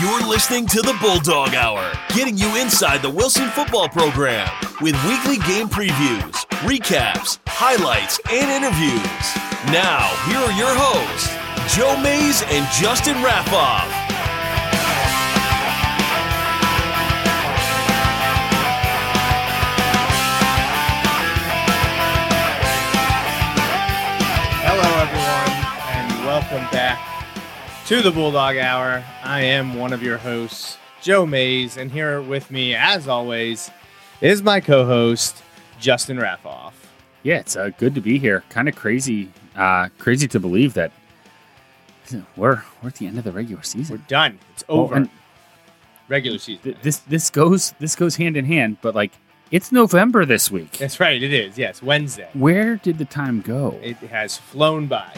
You're listening to the Bulldog Hour, getting you inside the Wilson football program with weekly game previews, recaps, highlights, and interviews. Now, here are your hosts, Joe Mays and Justin Raffauf. Hello, everyone, and welcome back to the Bulldog Hour. I am one of your hosts, Joe Mays, and here with me, as always, is my co-host, Justin Raffauf. Yeah, it's uh, good to be here. Kind of crazy, uh, crazy to believe that we're we're at the end of the regular season. We're done. It's over. Regular season. th- this this goes this goes hand in hand, but like it's November this week. That's right. It is. Yes, Wednesday. Where did the time go? It has flown by.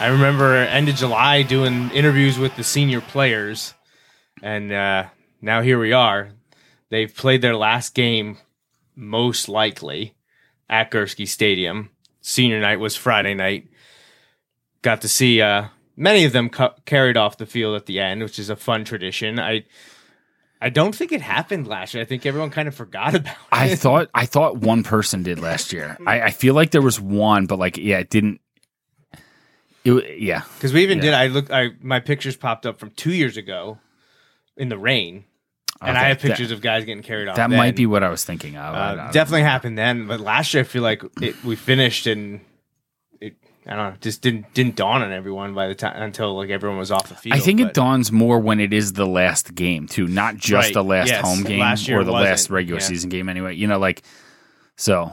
I remember end of July doing interviews with the senior players, and uh, now here we are. They've played their last game, most likely, at Gursky Stadium. Senior night was Friday night. Got to see uh, many of them cu- carried off the field at the end, which is a fun tradition. I. I don't think it happened last year. I think everyone kind of forgot about it. I thought I thought one person did last year. I, I feel like there was one, but like yeah, it didn't. It yeah. Because we even Yeah. did. I look. I my pictures popped up from two years ago, in the rain, and I Okay, have that- pictures of guys getting carried off. That then. might be what I was thinking of. I- I Uh, definitely happened then, but last year I feel like it, we finished and it. I don't know. Just didn't didn't dawn on everyone by the time until like everyone was off the field. I think but- it dawns more when it is the last game too, not just Right, the last yes. home game Last or the wasn't, last regular yeah. season game. Anyway, you know, like so.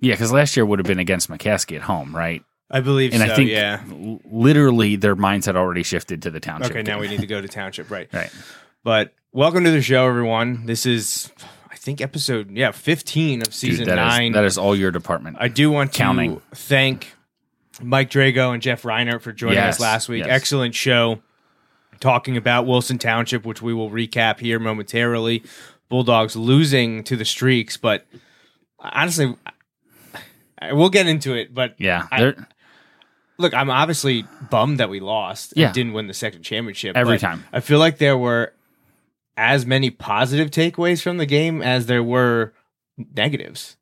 Yeah, because last year would have been against McCaskey at home, right? I believe And so. I think yeah. literally their minds had already shifted to the township. Okay, now we need to go to township, right? right. But welcome to the show, everyone. This is, I think, episode yeah fifteen of Dude, season that is- nine. that is all your department. I do want Counting. to thank Mike Drago and Jeff Reinert for joining Yes, us last week. yes. Excellent show talking about Wilson Township, which we will recap here momentarily. Bulldogs losing to the Streaks, but honestly, I, we'll get into it. But yeah, I- look, I'm obviously bummed that we lost. Yeah. and didn't win the second championship Every time. I feel like there were as many positive takeaways from the game as there were negatives.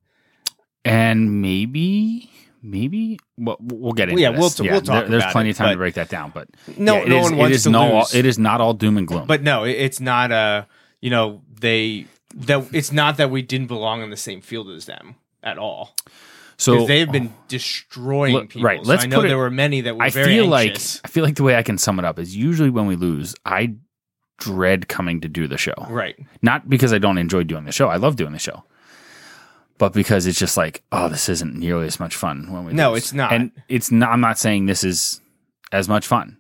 and maybe. Maybe well, we'll get into it. yeah, we'll this. t- we'll talk there- there's plenty it, of time to break that down, but No, yeah, it no is- one wants is to no, lose. It is not all doom and gloom. But no, it- it's not uh you know, they that it's not that we didn't belong on the same field as them at all. So Because they've been oh. destroying Look, people. right, let's I know put it- there were many that were I very feel anxious. like I feel like the way I can sum it up is usually when we lose, I dread coming to do the show. right. Not because I don't enjoy doing the show. I love doing the show. But because it's just like, oh, this isn't nearly as much fun when we No, lose. it's not. And it's not I'm not saying this is as much fun.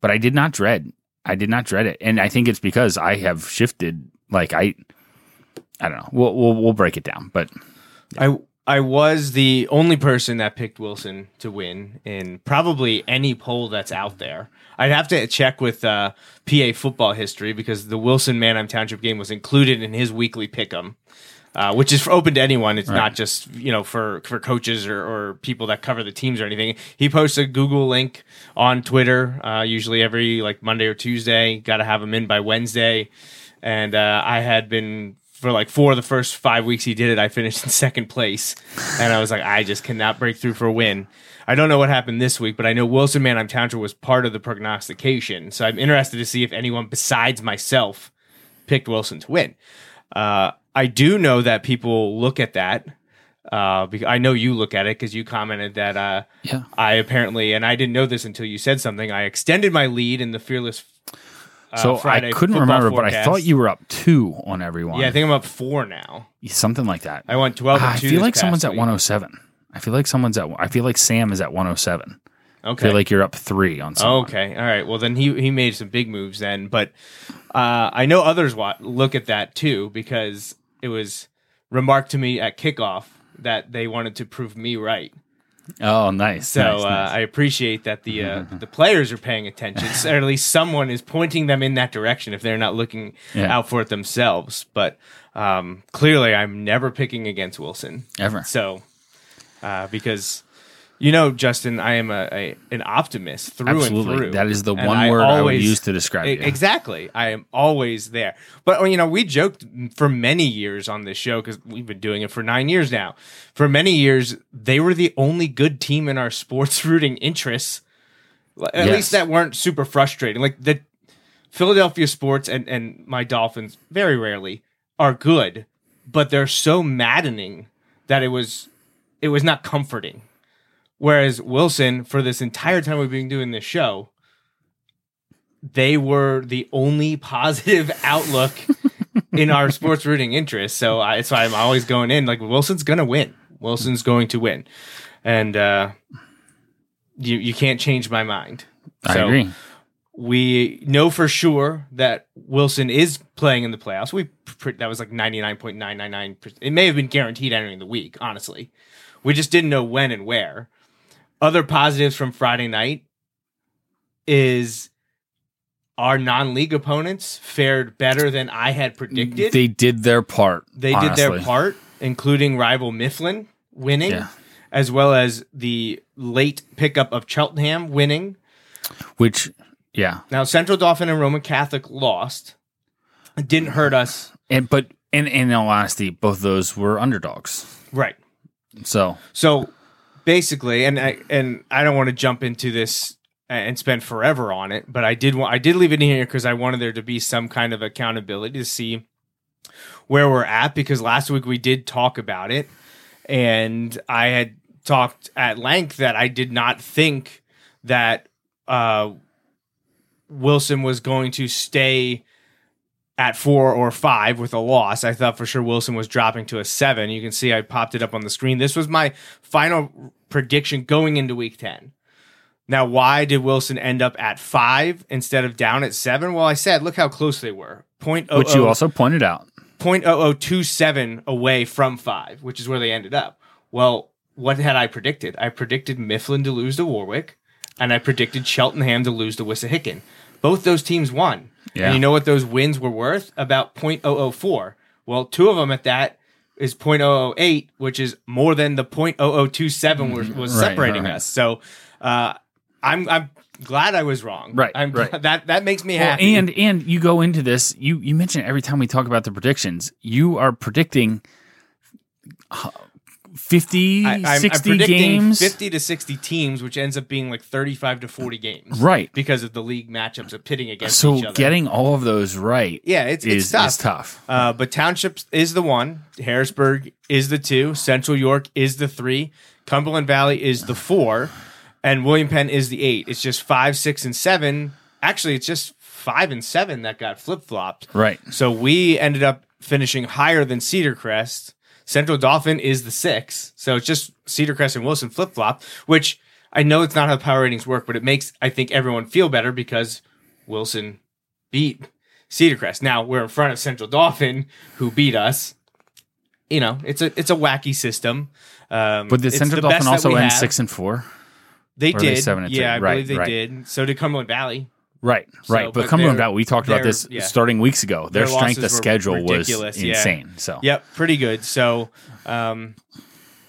But I did not dread. I did not dread it. And I think it's because I have shifted like I I don't know. We'll we'll, we'll break it down. But I I was the only person that picked Wilson to win in probably any poll that's out there. I'd have to check with uh, PA football history because the Wilson Manheim Township game was included in his weekly pick'em, uh, which is for open to anyone. It's not just you know for for coaches or, or people that cover the teams or anything. He posts a Google link on Twitter, uh, usually every like Monday or Tuesday. Got to have him in by Wednesday, and uh, I had been for like four of the first five weeks he did it, I finished in second place. And I was like, I just cannot break through for a win. I don't know what happened this week, but I know Wilson Manheim Township was part of the prognostication. So I'm interested to see if anyone besides myself picked Wilson to win. Uh, I do know that people look at that. Uh, because I know you look at it because you commented that uh, yeah. I apparently, and I didn't know this until you said something. I extended my lead in the fearless. Uh, So Friday I couldn't remember, but I thought you were up two on everyone. Yeah, I think I'm up four now. something like that. I went 12 and Ah, I feel like someone's at 107. I feel like someone's at. I feel like Sam is at 107. Okay. I feel like you're up three on someone. okay. All right. Well, then he he made some big moves then, but uh, I know others wa- look at that too because it was remarked to me at kickoff that they wanted to prove me right. Oh, nice. So nice, uh, nice. I appreciate that the uh, the players are paying attention, or at least someone is pointing them in that direction if they're not looking Yeah. out for it themselves. But um, clearly, I'm never picking against Wilson. Ever. So, uh, because You know, Justin, I am a, a an optimist through and through. That is the And one I word I would always- use to describe you. Exactly. I am always there. But you know, we joked for many years on this show because we've been doing it for nine years now. For many years, they were the only good team in our sports rooting interests. At Yes. least that weren't super frustrating. Like the Philadelphia sports and, and my Dolphins very rarely are good, but they're so maddening that it was it was not comforting. Whereas Wilson, for this entire time we've been doing this show, they were the only positive outlook in our sports rooting interest. So I, that's why I'm always going in like Wilson's going to win. Wilson's going to win, and uh, you you can't change my mind. I So agree. We know for sure that Wilson is playing in the playoffs. We that was like ninety nine point nine nine nine. It may have been guaranteed entering the week. Honestly, we just didn't know when and where. Other positives from Friday night is our non-league opponents fared better than I had predicted. They did their part. They did their part, including rival Mifflin winning, Yeah. as well as the late pickup of Cheltenham winning. Which, yeah, Now, Central Dauphin and Roman Catholic lost. It didn't hurt us. and but in in all honesty, both those were underdogs. Right. So So basically, and I, and I don't want to jump into this and spend forever on it, but I did want I did leave it in here because I wanted there to be some kind of accountability to see where we're at because last week we did talk about it and I had talked at length that I did not think that uh, Wilson was going to stay at four or five with a loss. I thought for sure Wilson was dropping to a seven. You can see I popped it up on the screen. This was my final prediction going into week 10. Now, why did Wilson end up at five instead of down at seven? Well, I said, look how close they were. Point oh which you oh also pointed out. 0.0027 away from five, which is where they ended up. Well, what had I predicted? I predicted Mifflin to lose to Warwick, and I predicted Cheltenham to lose to Wissahickon. Both those teams won. Yeah. And you know what those wins were worth? About 0.004. Well, two of them at that is 0.008, which is more than the 0.0027 was, was Right, separating right. us. So uh, I'm I'm glad I was wrong. Right, I'm right. that that makes me Well, happy. and and you go into this. You you mention every time we talk about the predictions, you are predicting 50, I, I'm, I'm games. 50 to 60 teams, which ends up being like 35 to 40 games. Right. Because of the league matchups of pitting against So each other. getting all of those right yeah, it's, is, it's tough. tough. Uh, but Townships is the one. Harrisburg is the two. Central York is the three. Cumberland Valley is the four. And William Penn is the eight. It's just five, six, and seven. Actually, it's just five and seven that got flip flopped. Right. So we ended up finishing higher than Cedar Crest. Central Dauphin is the six. So it's just Cedar Crest and Wilson flip flop, which I know it's not how power ratings work, but it makes, I think, everyone feel better because Wilson beat Cedar Crest. Now we're in front of Central Dauphin, who beat us. You know, it's a it's a wacky system. Um, But did it's Central Dauphin also end have. six and four? They or are they did. seven and yeah, I? Right, believe they right. did. So did Cumberland Valley. Right, So, right. But but Cumberland they're- Valley, we talked about this yeah. starting weeks ago. Their, Their strength of schedule was yeah. insane. So Yep, pretty good. So, um,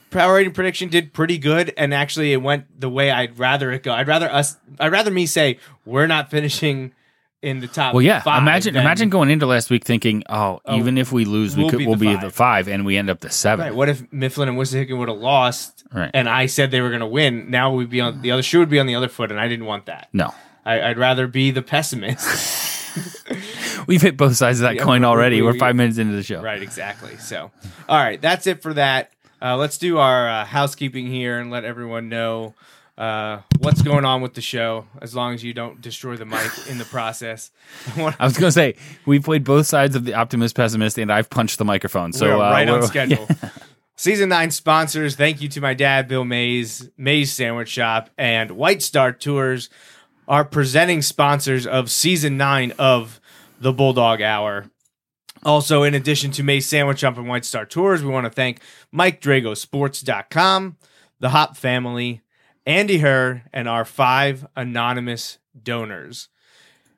power rating prediction did pretty good, and actually, it went the way I'd rather it go. I'd rather us. I'd rather me say we're not finishing in the top. Well, yeah. five imagine than- imagine going into last week thinking, oh, Oh, even if we lose, we we'll could be we'll the be five. the five, and we end up the seven. Right. What if Mifflin and Wissahickon would have lost, Right. and I said they were going to win? Now we'd be on the other shoe would be on the other foot, and I didn't want that. No, I, I'd rather be the pessimist. we've hit both sides of that Yeah, coin already. we- are five minutes into the show. Right, exactly. So, all right, that's it for that. Uh, let's do our uh, housekeeping here and let everyone know uh, what's going on with the show. As long as you don't destroy the mic in the process. I was going to say we played both sides of the optimist pessimist, and I've punched the microphone. So uh, right on schedule. Season nine sponsors. Thank you to my dad, Bill Mays, Mays Sandwich Shop, and White Star Tours are presenting sponsors of season nine of the Bulldog Hour. Also, in addition to May Sandwich Shop and White Star Tours, we want to thank Mike Drago Sports.com, the Hopp family, Andy Herr, and our five anonymous donors.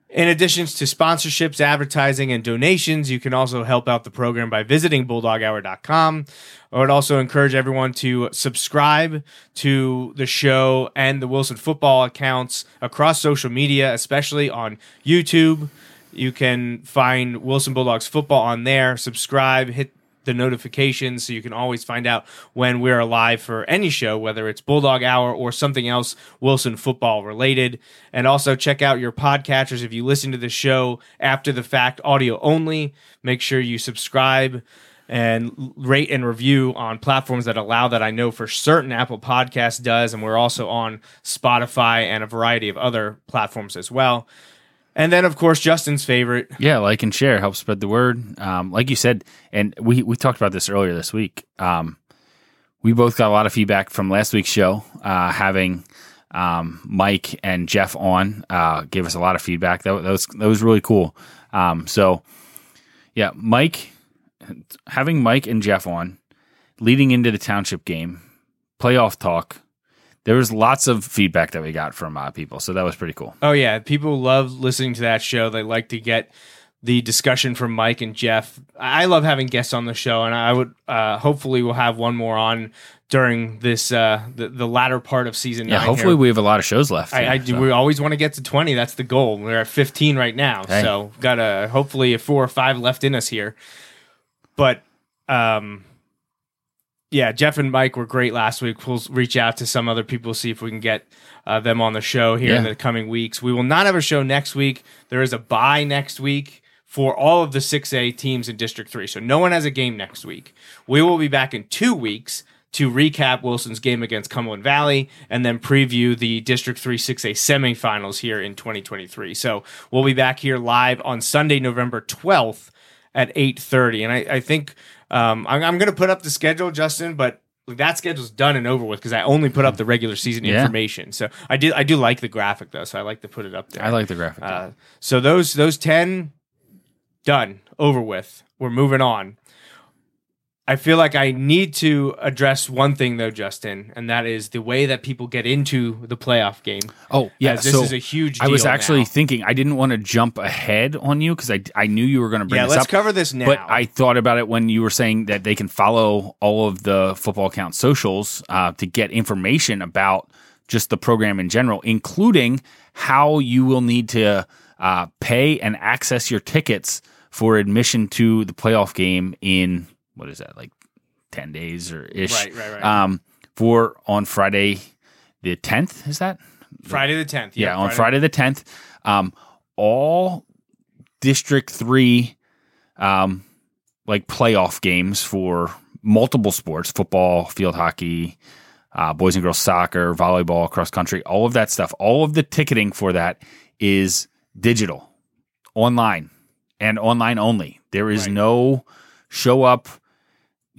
In addition to sponsorships, advertising, and donations, you can also help out the program by visiting bulldoghour.com. I would also encourage everyone to subscribe to the show and the Wilson football accounts across social media, especially on YouTube. You can find Wilson Bulldogs football on there. Subscribe, hit the notifications so you can always find out when we're live for any show, whether it's Bulldog Hour or something else Wilson football related. And also check out your podcatchers. If you listen to the show after the fact, audio only, make sure you subscribe and rate and review on platforms that allow that. I know for certain Apple Podcast does, and we're also on Spotify and a variety of other platforms as well. And then, of course, Justin's favorite. Yeah, like and share, help spread the word. Um, like you said, and we we talked about this earlier this week. Um, we both got a lot of feedback from last week's show. Uh, having um, Mike and Jeff on uh, gave us a lot of feedback. That, that was that was really cool. Um, so, yeah, Mike, having Mike and Jeff on, leading into the township game, playoff talk there was lots of feedback that we got from uh, people, so that was pretty cool. Oh yeah, people love listening to that show. They like to get the discussion from Mike and Jeff. I love having guests on the show, and I would uh, hopefully we'll have one more on during this uh, the the latter part of season. Yeah, hopefully here. we have a lot of shows left. I, I do. So. We always want to get to twenty. That's the goal. We're at fifteen right now, so got a hopefully a four or five left in us here. But um, yeah, Jeff and Mike were great last week. We'll reach out to some other people, see if we can get uh, them on the show here yeah. in the coming weeks. We will not have a show next week. There is a bye next week for all of the 6A teams in District 3. So no one has a game next week. We will be back in two weeks to recap Wilson's game against Cumberland Valley and then preview the District 3 6A semifinals here in 2023. So we'll be back here live on Sunday, November 12th at 8.30. And I, I think um, I'm, I'm going to put up the schedule, Justin, but that schedule's done and over with because I only put up the regular season yeah. information. So I do I do like the graphic though, so I like to put it up there. I like the graphic. Uh, so those those ten done over with. We're moving on. I feel like I need to address one thing though, Justin, and that is the way that people get into the playoff game. Oh, yeah, this so is a huge. I was actually now. thinking I didn't want to jump ahead on you because I I knew you were going to bring. Yeah, let's up, cover this now. But I thought about it when you were saying that they can follow all of the football account socials uh, to get information about just the program in general, including how you will need to uh, pay and access your tickets for admission to the playoff game in what is that like 10 days or ish. Right, right, right. Um, for on Friday the 10th, is that? Friday the 10th. Yeah, yeah on Friday. the 10th. Um, all District 3 um, like playoff games for multiple sports football, field hockey, uh, boys and girls soccer, volleyball, cross country, all of that stuff. All of the ticketing for that is digital, online, and online only. There is right. no show up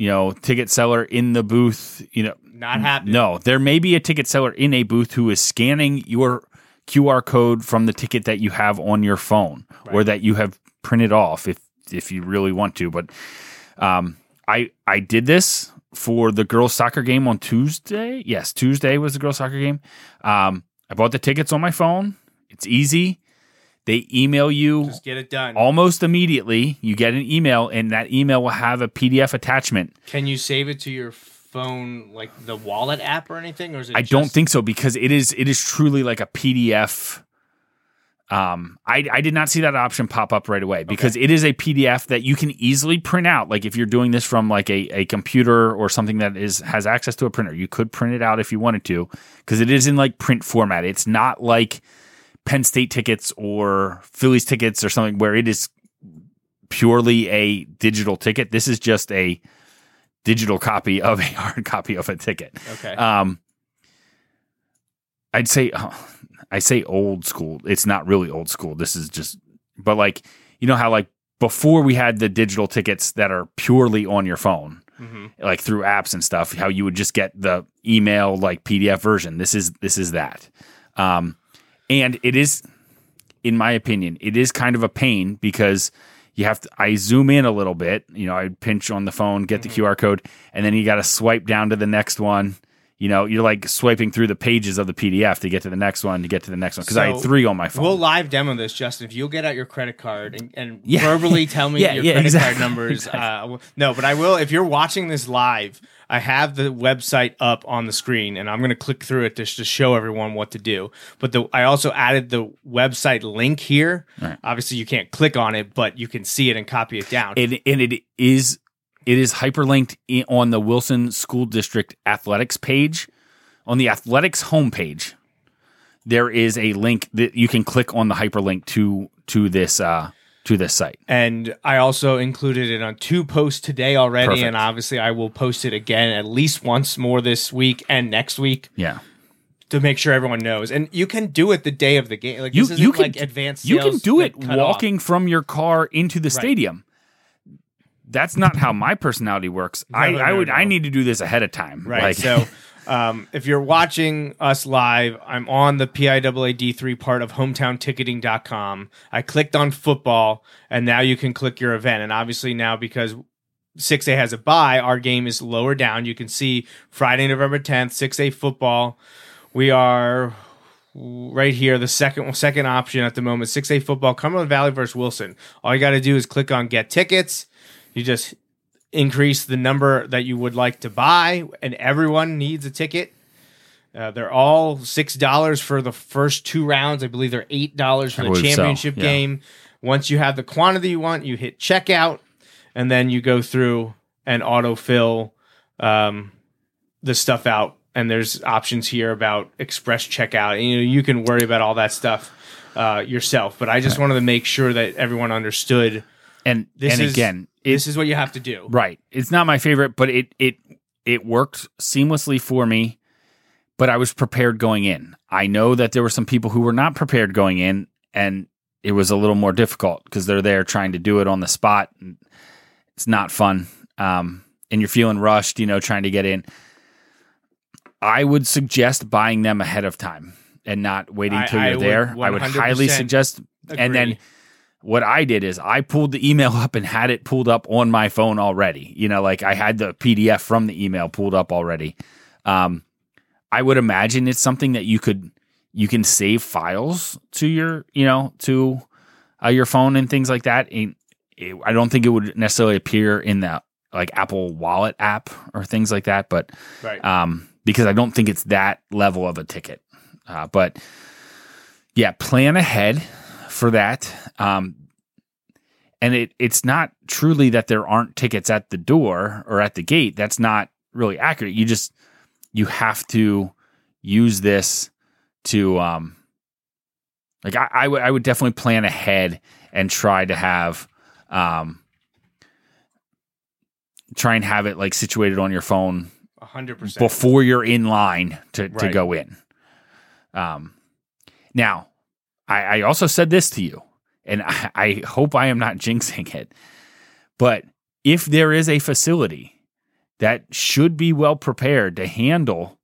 you know, ticket seller in the booth, you know, not happening. No, there may be a ticket seller in a booth who is scanning your QR code from the ticket that you have on your phone right. or that you have printed off if if you really want to. But um, I I did this for the girls soccer game on Tuesday. Yes, Tuesday was the girls soccer game. Um, I bought the tickets on my phone. It's easy. They email you just get it done almost immediately. You get an email, and that email will have a PDF attachment. Can you save it to your phone, like the wallet app or anything, or is it? I just- don't think so because it is it is truly like a PDF. Um, I, I did not see that option pop up right away because it is a PDF that you can easily print out. Like if you're doing this from like a, a computer or something that is has access to a printer, you could print it out if you wanted to because it is in like print format. It's not like Penn State tickets or Phillies tickets or something where it is purely a digital ticket. This is just a digital copy of a hard copy of a ticket. Okay. Um, I'd say I say old school. It's not really old school. This is just, but like you know how like before we had the digital tickets that are purely on your phone, mm-hmm. like through apps and stuff. How you would just get the email like PDF version. This is this is that. Um, and it is, in my opinion, it is kind of a pain because you have to. I zoom in a little bit. You know, I pinch on the phone, get mm-hmm. the QR code, and then you got to swipe down to the next one. You know, you're like swiping through the pages of the PDF to get to the next one, to get to the next one. Because I had three on my phone. We'll live demo this, Justin. If you'll get out your credit card and, and Yeah. verbally tell me Yeah, your yeah, credit exactly. card numbers. Uh, no, but I will. If you're watching this live, I have the website up on the screen, and I'm going to click through it just to show everyone what to do. But the, I also added the website link here. Right. Obviously, you can't click on it, but you can see it and copy it down. and, and it is it is hyperlinked on the Wilson School District athletics page. On the athletics homepage, there is a link that you can click on the hyperlink to to this uh, to this site. and I also included it on two posts today already, Perfect. and obviously I will post it again at least once more this week and next week. Yeah, to make sure everyone knows. And you can do it the day of the game. Like you this isn't you can like advanced. you can do it cut off. walking from your car into the stadium. That's not how my personality works. I, no, I no, would I need to do this ahead of time. Right. Like, so um, if you're watching us live, I'm on the PIAA D3 part of hometownticketing.com. I clicked on football and now you can click your event. And obviously now because 6A has a bye, our game is lower down. You can see Friday, November 10th, 6A football. We are right here, the second second option at the moment, 6A football, Cumberland Valley versus Wilson. All you got to do is click on get tickets. You just increase the number that you would like to buy, and everyone needs a ticket. Uh, they're all six dollars for the first two rounds. I believe they're eight dollars for I the believe so, championship yeah. game. Once you have the quantity you want, you hit checkout, and then you go through and autofill um, the stuff out. And there's options here about express checkout. And, you know, you can worry about all that stuff uh, yourself. But I just wanted to make sure that everyone understood and this and is again, this is what you have to do. Right. It's not my favorite, but it it it worked seamlessly for me. But I was prepared going in. I know that there were some people who were not prepared going in, and it was a little more difficult because they're there trying to do it on the spot. And it's not fun, um, and you're feeling rushed. You know, trying to get in. I would suggest buying them ahead of time and not waiting I- till I you're would there. I would highly 100% suggest. And then agree. What I did is I pulled the email up and had it pulled up on my phone already. You know, like I had the PDF from the email pulled up already. Um, I would imagine it's something that you could you can save files to your you know to uh, your phone and things like that. And it, I don't think it would necessarily appear in the like Apple Wallet app or things like that, but Right. um, because I don't think it's that level of a ticket. Uh, but yeah, plan ahead for that. Um, and it it's not truly that there aren't tickets at the door or at the gate. That's not really accurate. You just you have to use this to um like I, I would I would definitely plan ahead and try to have um try and have it like situated on your phone A hundred percent. before you're in line to, to go in. Um, now, I, I also said this to you, and I, I hope I am not jinxing it, but if there is a facility that should be well prepared to handle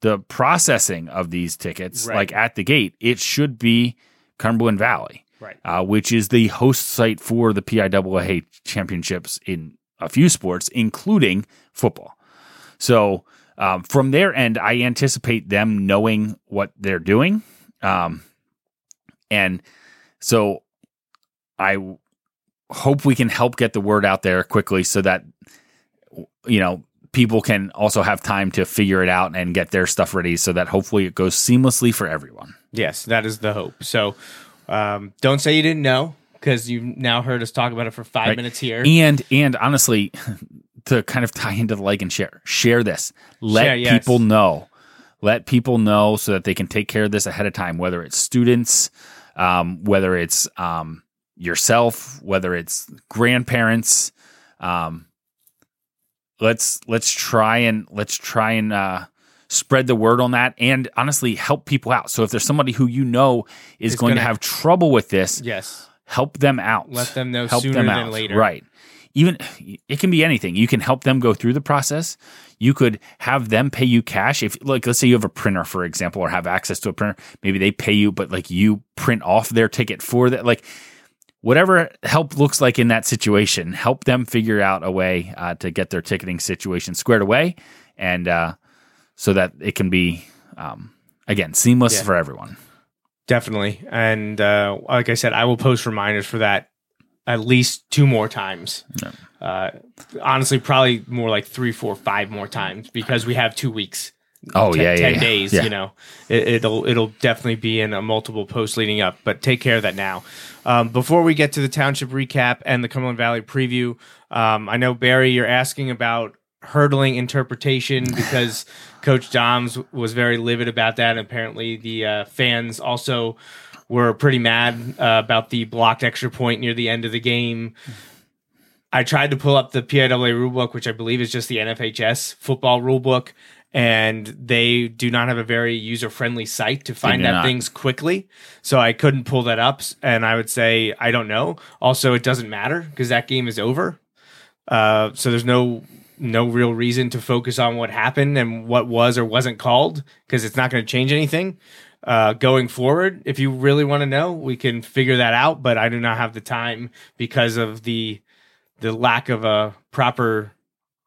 the processing of these tickets, Right. like at the gate, it should be Cumberland Valley Right. uh, which is the host site for the PIAA championships in a few sports, including football. So um, from their end, I anticipate them knowing what they're doing, um, and so I hope we can help get the word out there quickly, so that you know people can also have time to figure it out and get their stuff ready, so that hopefully it goes seamlessly for everyone. Yes, that is the hope. So um, don't say you didn't know because you've now heard us talk about it for five Right. minutes here. And and honestly, to kind of tie into the like and share, share this. Let Share, yes. people know. Let people know so that they can take care of this ahead of time. Whether it's students, um, whether it's um, yourself, whether it's grandparents. Um, let's let's try and let's try and uh, spread the word on that, and honestly help people out. So if there's somebody who you know is Is going to gonna- have trouble with this, yes. help them out. Let them know help sooner them than out. later. Right. Even it can be anything. You can help them go through the process. You could have them pay you cash. If like let's say you have a printer, for example, or have access to a printer, maybe they pay you, but like you print off their ticket for that. Like whatever help looks like in that situation, help them figure out a way uh, to get their ticketing situation squared away and uh, so that it can be um, again seamless Yeah. for everyone. Definitely. And uh, like I said, I will post reminders for that at least two more times. Yeah. Uh, honestly, probably more like three, four, five more times because we have two weeks. Oh 10, yeah, yeah, 10 yeah. days, Yeah. you know, it, it'll, it'll definitely be in a multiple post leading up, but take care of that now. Um, before we get to the township recap and the Cumberland Valley preview, um, I know Barry, you're asking about hurdling interpretation because Coach Doms was very livid about that. And apparently, the uh, fans also were pretty mad uh, about the blocked extra point near the end of the game. I tried to pull up the PIAA rulebook, which I believe is just the NFHS football rulebook, and they do not have a very user friendly site to find out not. things quickly. So I couldn't pull that up, and I would say I don't know. Also, it doesn't matter because that game is over. Uh, so there's no no real reason to focus on what happened and what was or wasn't called because it's not going to change anything uh, going forward. If you really want to know, we can figure that out. But I do not have the time because of the the lack of a proper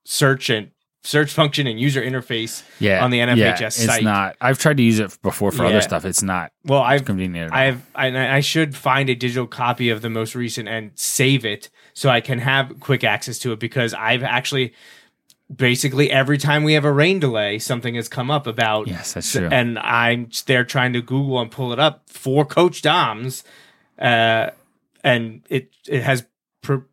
search and search function and user interface Yeah, on the NFHS yeah, It's site. not. I've tried to use it before for Yeah. other stuff. It's not well, I've convenient. I have I, I should find a digital copy of the most recent and save it so I can have quick access to it because I've actually basically every time we have a rain delay, something has come up about yes, that's true. and I'm there trying to Google and pull it up for Coach Doms, uh, and it it has pr-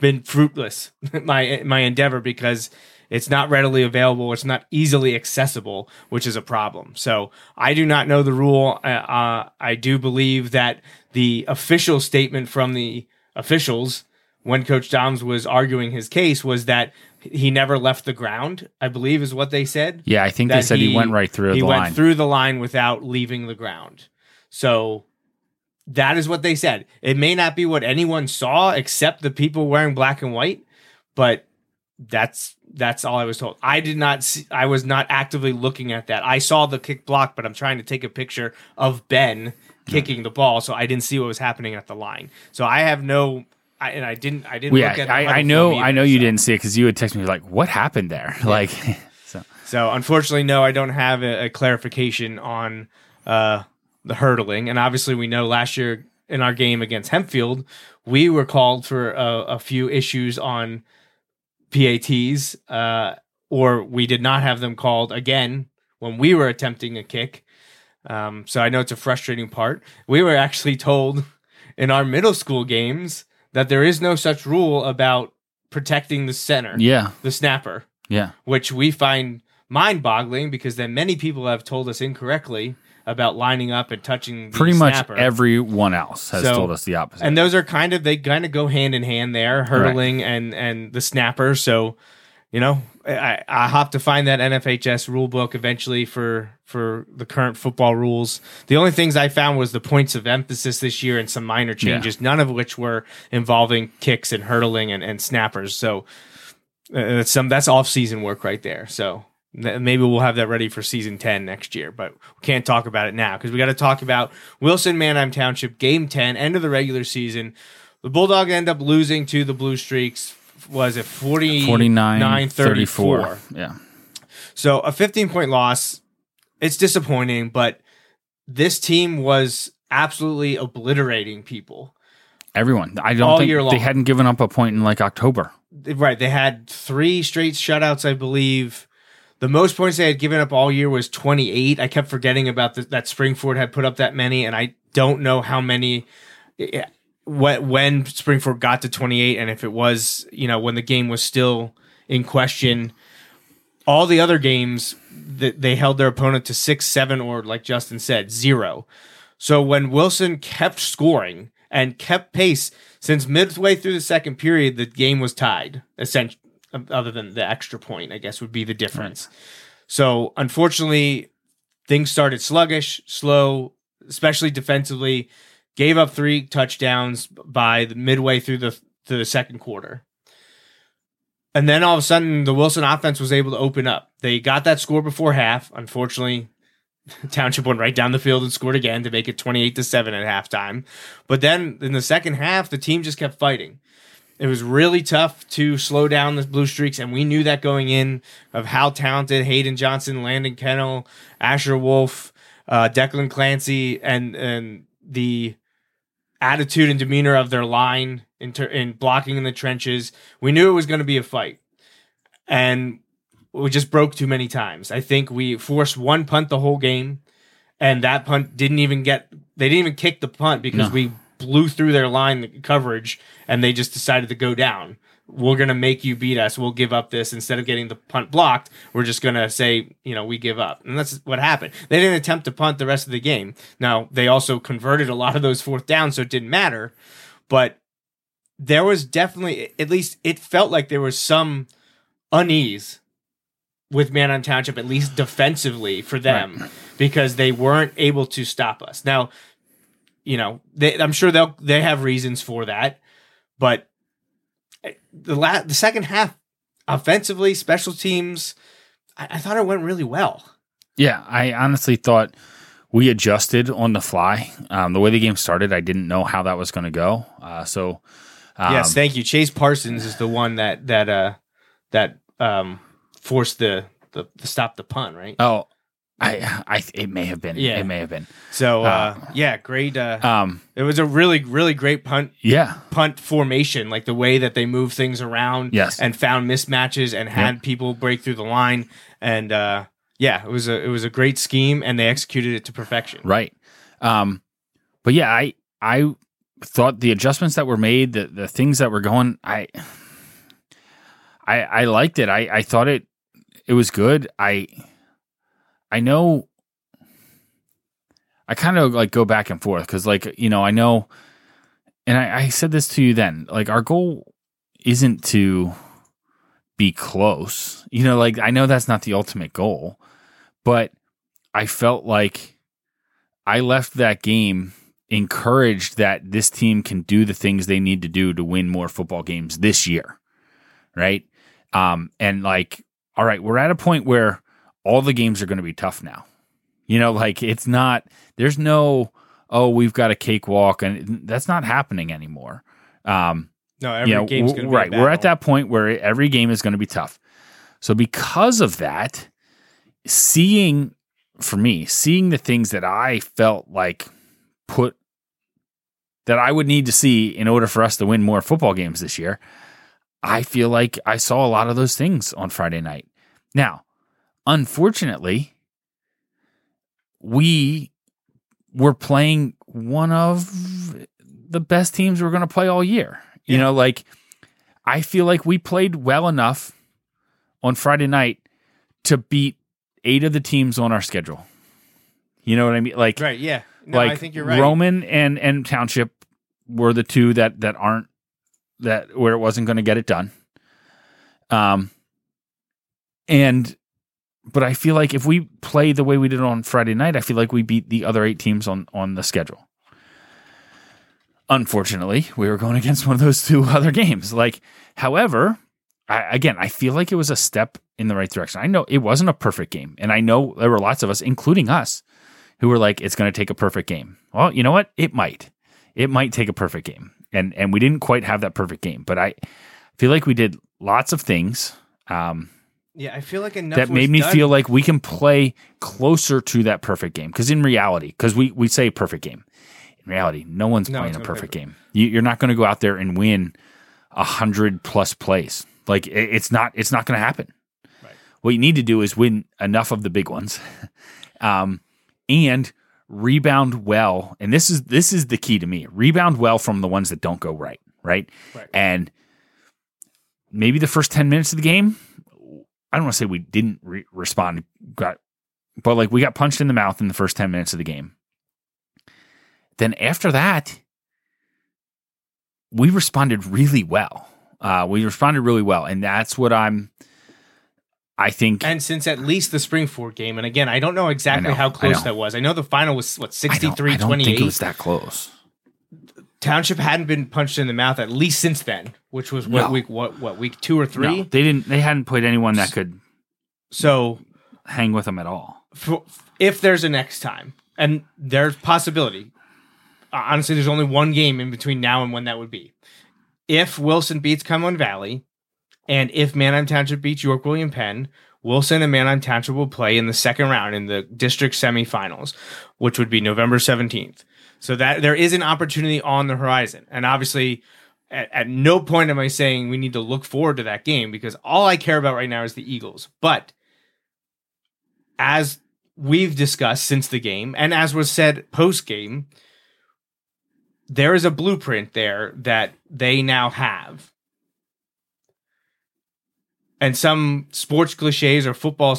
been fruitless my my endeavor because it's not readily available. It's not easily accessible, which is a problem. So I do not know the rule. Uh, uh, I do believe that the official statement from the officials when Coach Doms was arguing his case was that he never left the ground. I believe is what they said yeah, I think they said he, went right through he the went line. through the line without leaving the ground. So that is what they said. It may not be what anyone saw except the people wearing black and white, but that's that's all I was told. I did not see, I was not actively looking at that. I saw the kick block, but I'm trying to take a picture of Ben kicking the ball, so I didn't see what was happening at the line. So I have no I, and I didn't I didn't yeah, at I, I know. I know you so. didn't see it because you would text me like, "What happened there?" Like, so So unfortunately, no, I don't have a, a clarification on uh, the hurdling. And obviously, we know last year in our game against Hempfield, we were called for a, a few issues on PATs, uh, or we did not have them called again when we were attempting a kick. Um, so I know it's a frustrating part. We were actually told in our middle school games that there is no such rule about protecting the center, yeah, the snapper. Yeah, which we find mind boggling because then many people have told us incorrectly about lining up and touching the pretty much snapper. everyone else has So- told us the opposite. and those are kind of they kind of go hand in hand there hurdling and and the snapper. So you know I, I have to find that NFHS rule book eventually for for the current football rules. The only things I found was the points of emphasis this year and some minor changes, none of which were involving kicks and hurdling and, and snappers. So uh, that's some that's off season work right there. So th- maybe we'll have that ready for season 10 next year, but we can't talk about it now because we got to talk about Wilson Manheim Township game 10, end of the regular season. The Bulldog end up losing to the Blue Streaks. Was it 40, 49 34? 34. Yeah. So a 15 point loss. It's disappointing, but this team was absolutely obliterating people. Everyone. I don't All think year they hadn't given up a point in like October. Right. They had three straight shutouts, I believe. The most points they had given up all year was 28. I kept forgetting about the, that Springford had put up that many, and I don't know how many. Eh, What when Springford got to 28, and if it was, you know, when the game was still in question. All the other games, th- they held their opponent to six, seven, or like Justin said, zero. So when Wilson kept scoring and kept pace since midway through the second period, the game was tied. Essentially, other than the extra point, I guess would be the difference. So unfortunately, things started sluggish, slow, especially defensively. Gave up three touchdowns by the midway through the through the second quarter. And then all of a sudden, the Wilson offense was able to open up. They got that score before half. Unfortunately, Township went right down the field and scored again to make it 28 to 7 at halftime. But then in the second half, the team just kept fighting. it was really tough to slow down the blue streaks, and we knew that going in of how talented Hayden Johnson, Landon Kennel, Asher Wolf, uh, Declan Clancy, and and the attitude and demeanor of their line in, ter- in blocking in the trenches. We knew it was going to be a fight, and we just broke too many times. I think we forced one punt the whole game, and that punt didn't even get. They didn't even kick the punt because No. we blew through their line coverage, and they just decided to go down. We're gonna make you beat us. We'll give up this instead of getting the punt blocked. We're just gonna say, you know, we give up, and that's what happened. They didn't attempt to punt the rest of the game. Now they also converted a lot of those fourth downs, so it didn't matter. But there was definitely, at least, it felt like there was some unease with Manheim Township, at least defensively for them, because they weren't able to stop us. Now, you know, they, I'm sure they'll they have reasons for that, but the la- the second half, offensively, special teams, I, I thought it went really well. Yeah, I honestly thought we adjusted on the fly. Um, the way the game started, I didn't know how that was going to go. Uh, so, um, yes, thank you. Chase Parsons is the one that that uh that um forced the the, the stop the punt, right? oh, I, I, it may have been. Yeah. it may have been. So uh, yeah, great. Uh, Um, it was a really really great punt yeah, punt formation, like the way that they moved things around, Yes. and found mismatches and had people break through the line, and uh, yeah, it was a it was a great scheme, and they executed it to perfection. right. Um, but yeah, I, I thought the adjustments that were made, the the things that were going, I, I, I liked it. I, I thought it, it was good. I, I know. I kind of like go back and forth because, like, you know, I know, and I, I said this to you then. Like, our goal isn't to be close. You know, like I know that's not the ultimate goal, but I felt like I left that game encouraged that this team can do the things they need to do to win more football games this year. Right. Um, and like, all right, we're at a point where all the games are going to be tough now. You know, like it's not, there's no, oh, we've got a cakewalk and that's not happening anymore. Um, No, every you know, game's w- going to be a right. We're at that point where every game is going to be tough. So because of that, seeing for me, seeing the things that I felt like put that I would need to see in order for us to win more football games this year, I feel like I saw a lot of those things on Friday night. Now, unfortunately, we were playing one of the best teams we're going to play all year. You Yeah. know, like I feel like we played well enough on Friday night to beat eight of the teams on our schedule. You know what I mean? Like, right. Yeah, no, like I think you're right. Roman and and Township were the two that that aren't that where it wasn't going to get it done. Um, and but I feel like if we play the way we did on Friday night, I feel like we beat the other eight teams on on the schedule. Unfortunately, we were going against one of those two other games. Like, however, I, again, I feel like it was a step in the right direction. I know it wasn't a perfect game, and I know there were lots of us, including us, who were like, "It's going to take a perfect game." Well, you know what? It might. It might take a perfect game, and and we didn't quite have that perfect game, but I feel like we did lots of things um, Yeah, I feel like enough that made me done. feel like we can play closer to that perfect game. Because in reality, because we we say perfect game, in reality, no one's No playing a perfect game. You, you're not going to go out there and win a hundred plus plays. Like it, it's not it's not going to happen. Right. What you need to do is win enough of the big ones, um, and rebound well. And this is this is the key to me: rebound well from the ones that don't go right. Right. Right. And maybe the first ten minutes of the game, I don't want to say we didn't re- respond, got, but like we got punched in the mouth in the first 10 minutes of the game. Then after that, we responded really well. Uh, we responded really well. And that's what I'm, I think, And since at least the spring Springford game, and again, I don't know exactly know, how close that was. I know the final was what I don't, 63 I don't think it was that close. Township hadn't been punched in the mouth at least since then, which was what No. week what what week 2 or 3. No, they didn't, they hadn't played anyone that could So, hang with them at all. for, if there's a next time, and there's possibility. uh, Honestly, there's only one game in between now and when that would be. if Wilson beats Cumberland Valley, and if Manheim Township beats York William Penn, Wilson and Manheim Township will play in the second round in the district semifinals, which would be November 17th. So that there is an opportunity on the horizon. And obviously, at, at no point am I saying we need to look forward to that game because all I care about right now is the Eagles. But as we've discussed since the game, and as was said post game, there is a blueprint there that they now have. And some sports cliches or football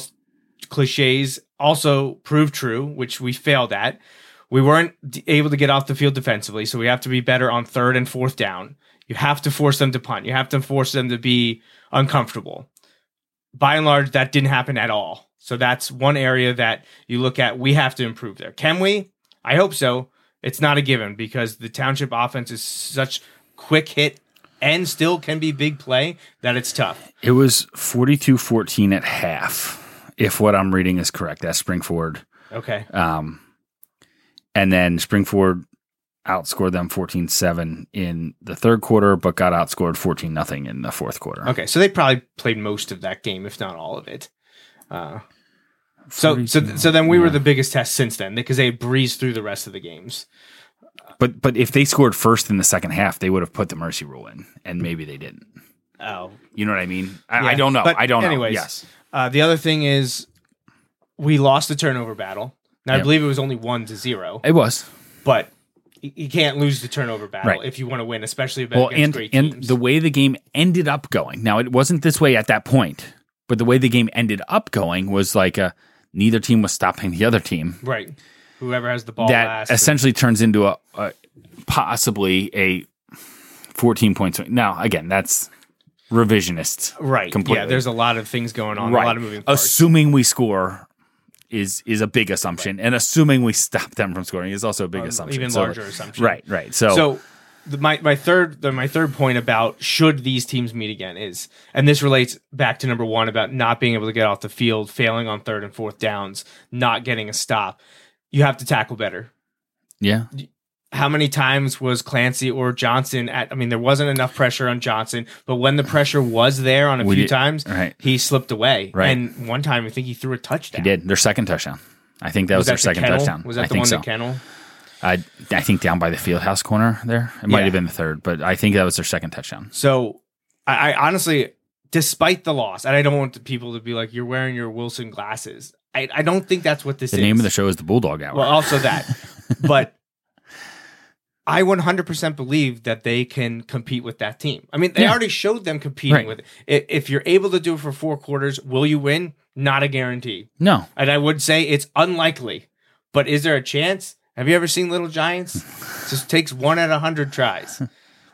cliches also prove true, which we failed at. We weren't able to get off the field defensively, so we have to be better on third and fourth down. You have to force them to punt. You have to force them to be uncomfortable. By and large, that didn't happen at all. So that's one area that you look at. We have to improve there. Can we? I hope so. It's not a given because the township offense is such quick hit and still can be big play that it's tough. It was 42 14 at half, if what I'm reading is correct. That's Springford. Okay. Um, and then Springford outscored them 14 7 in the third quarter, but got outscored 14 nothing in the fourth quarter. Okay. So they probably played most of that game, if not all of it. Uh, so, so, so then we were the biggest test since then because they breezed through the rest of the games. But but if they scored first in the second half, they would have put the mercy rule in, and maybe they didn't. Oh, You know what I mean? I, Yeah, I don't know. but I don't anyways, know. Yes. Uh, the other thing is, we lost the turnover battle. Now I believe it was only one to zero, It was. but y- you can't lose the turnover battle Right. if you want to win, especially Well, against and great and teams. the way the game ended up going. Now it wasn't this way at that point, but the way the game ended up going was like a, neither team was stopping the other team. right, whoever has the ball that last. essentially turns into a, a possibly a 14 points. Now, again, that's revisionist. right, completely. yeah. There's a lot of things going on, a lot of moving parts. Assuming we score is is a big assumption, and assuming we stop them from scoring is also a big Um, assumption. even So- larger assumption. Right, right. So, So the, my my third the, my third point about should these teams meet again is, and this relates back to number one about not being able to get off the field, failing on third and fourth downs, not getting a stop. You have to tackle better. yeah, How many times was Clancy or Johnson at? I mean, there wasn't enough pressure on Johnson, but when the pressure was there on a We few did- times, right. he slipped away. Right. And one time, I think he threw a touchdown. he did their second touchdown. I think that was, that their the second kennel? touchdown. Was that I the one so. that Kennel? I I think down by the field house corner there. It might Yeah. have been the third, but I think that was their second touchdown. So I, I honestly, despite the loss, and I don't want the people to be like, you're wearing your Wilson glasses. I, I don't think that's what this is. The is. name of the show is the Bulldog Hour. Well, also that. but I 100% believe that they can compete with that team. I mean, they Yeah. already showed them competing Right. with it. If you're able to do it for four quarters, will you win? Not a guarantee. no, And I would say it's unlikely. But is there a chance? Have you ever seen Little Giants? It just takes one at a hundred tries.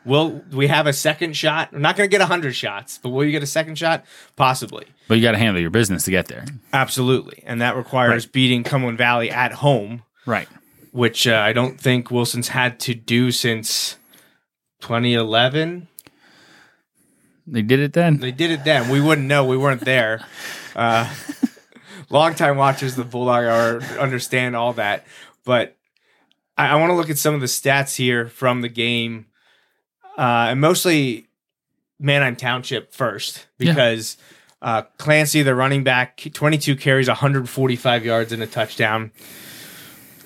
Will we have a second shot? We're not going to get hundred shots, but will you get a second shot? Possibly. but you got to handle your business to get there. Absolutely. And that requires beating Cumberland Valley at home, Right. Which uh, I don't think Wilson's had to do since 2011. They did it then. They did it then. We wouldn't know. We weren't there. Uh, longtime watchers of the Bulldog Hour understand all that. But I, I want to look at some of the stats here from the game, uh, and mostly Manheim Township first Yeah. because uh, Clancy, the running back, 22 carries, 145 yards and a touchdown.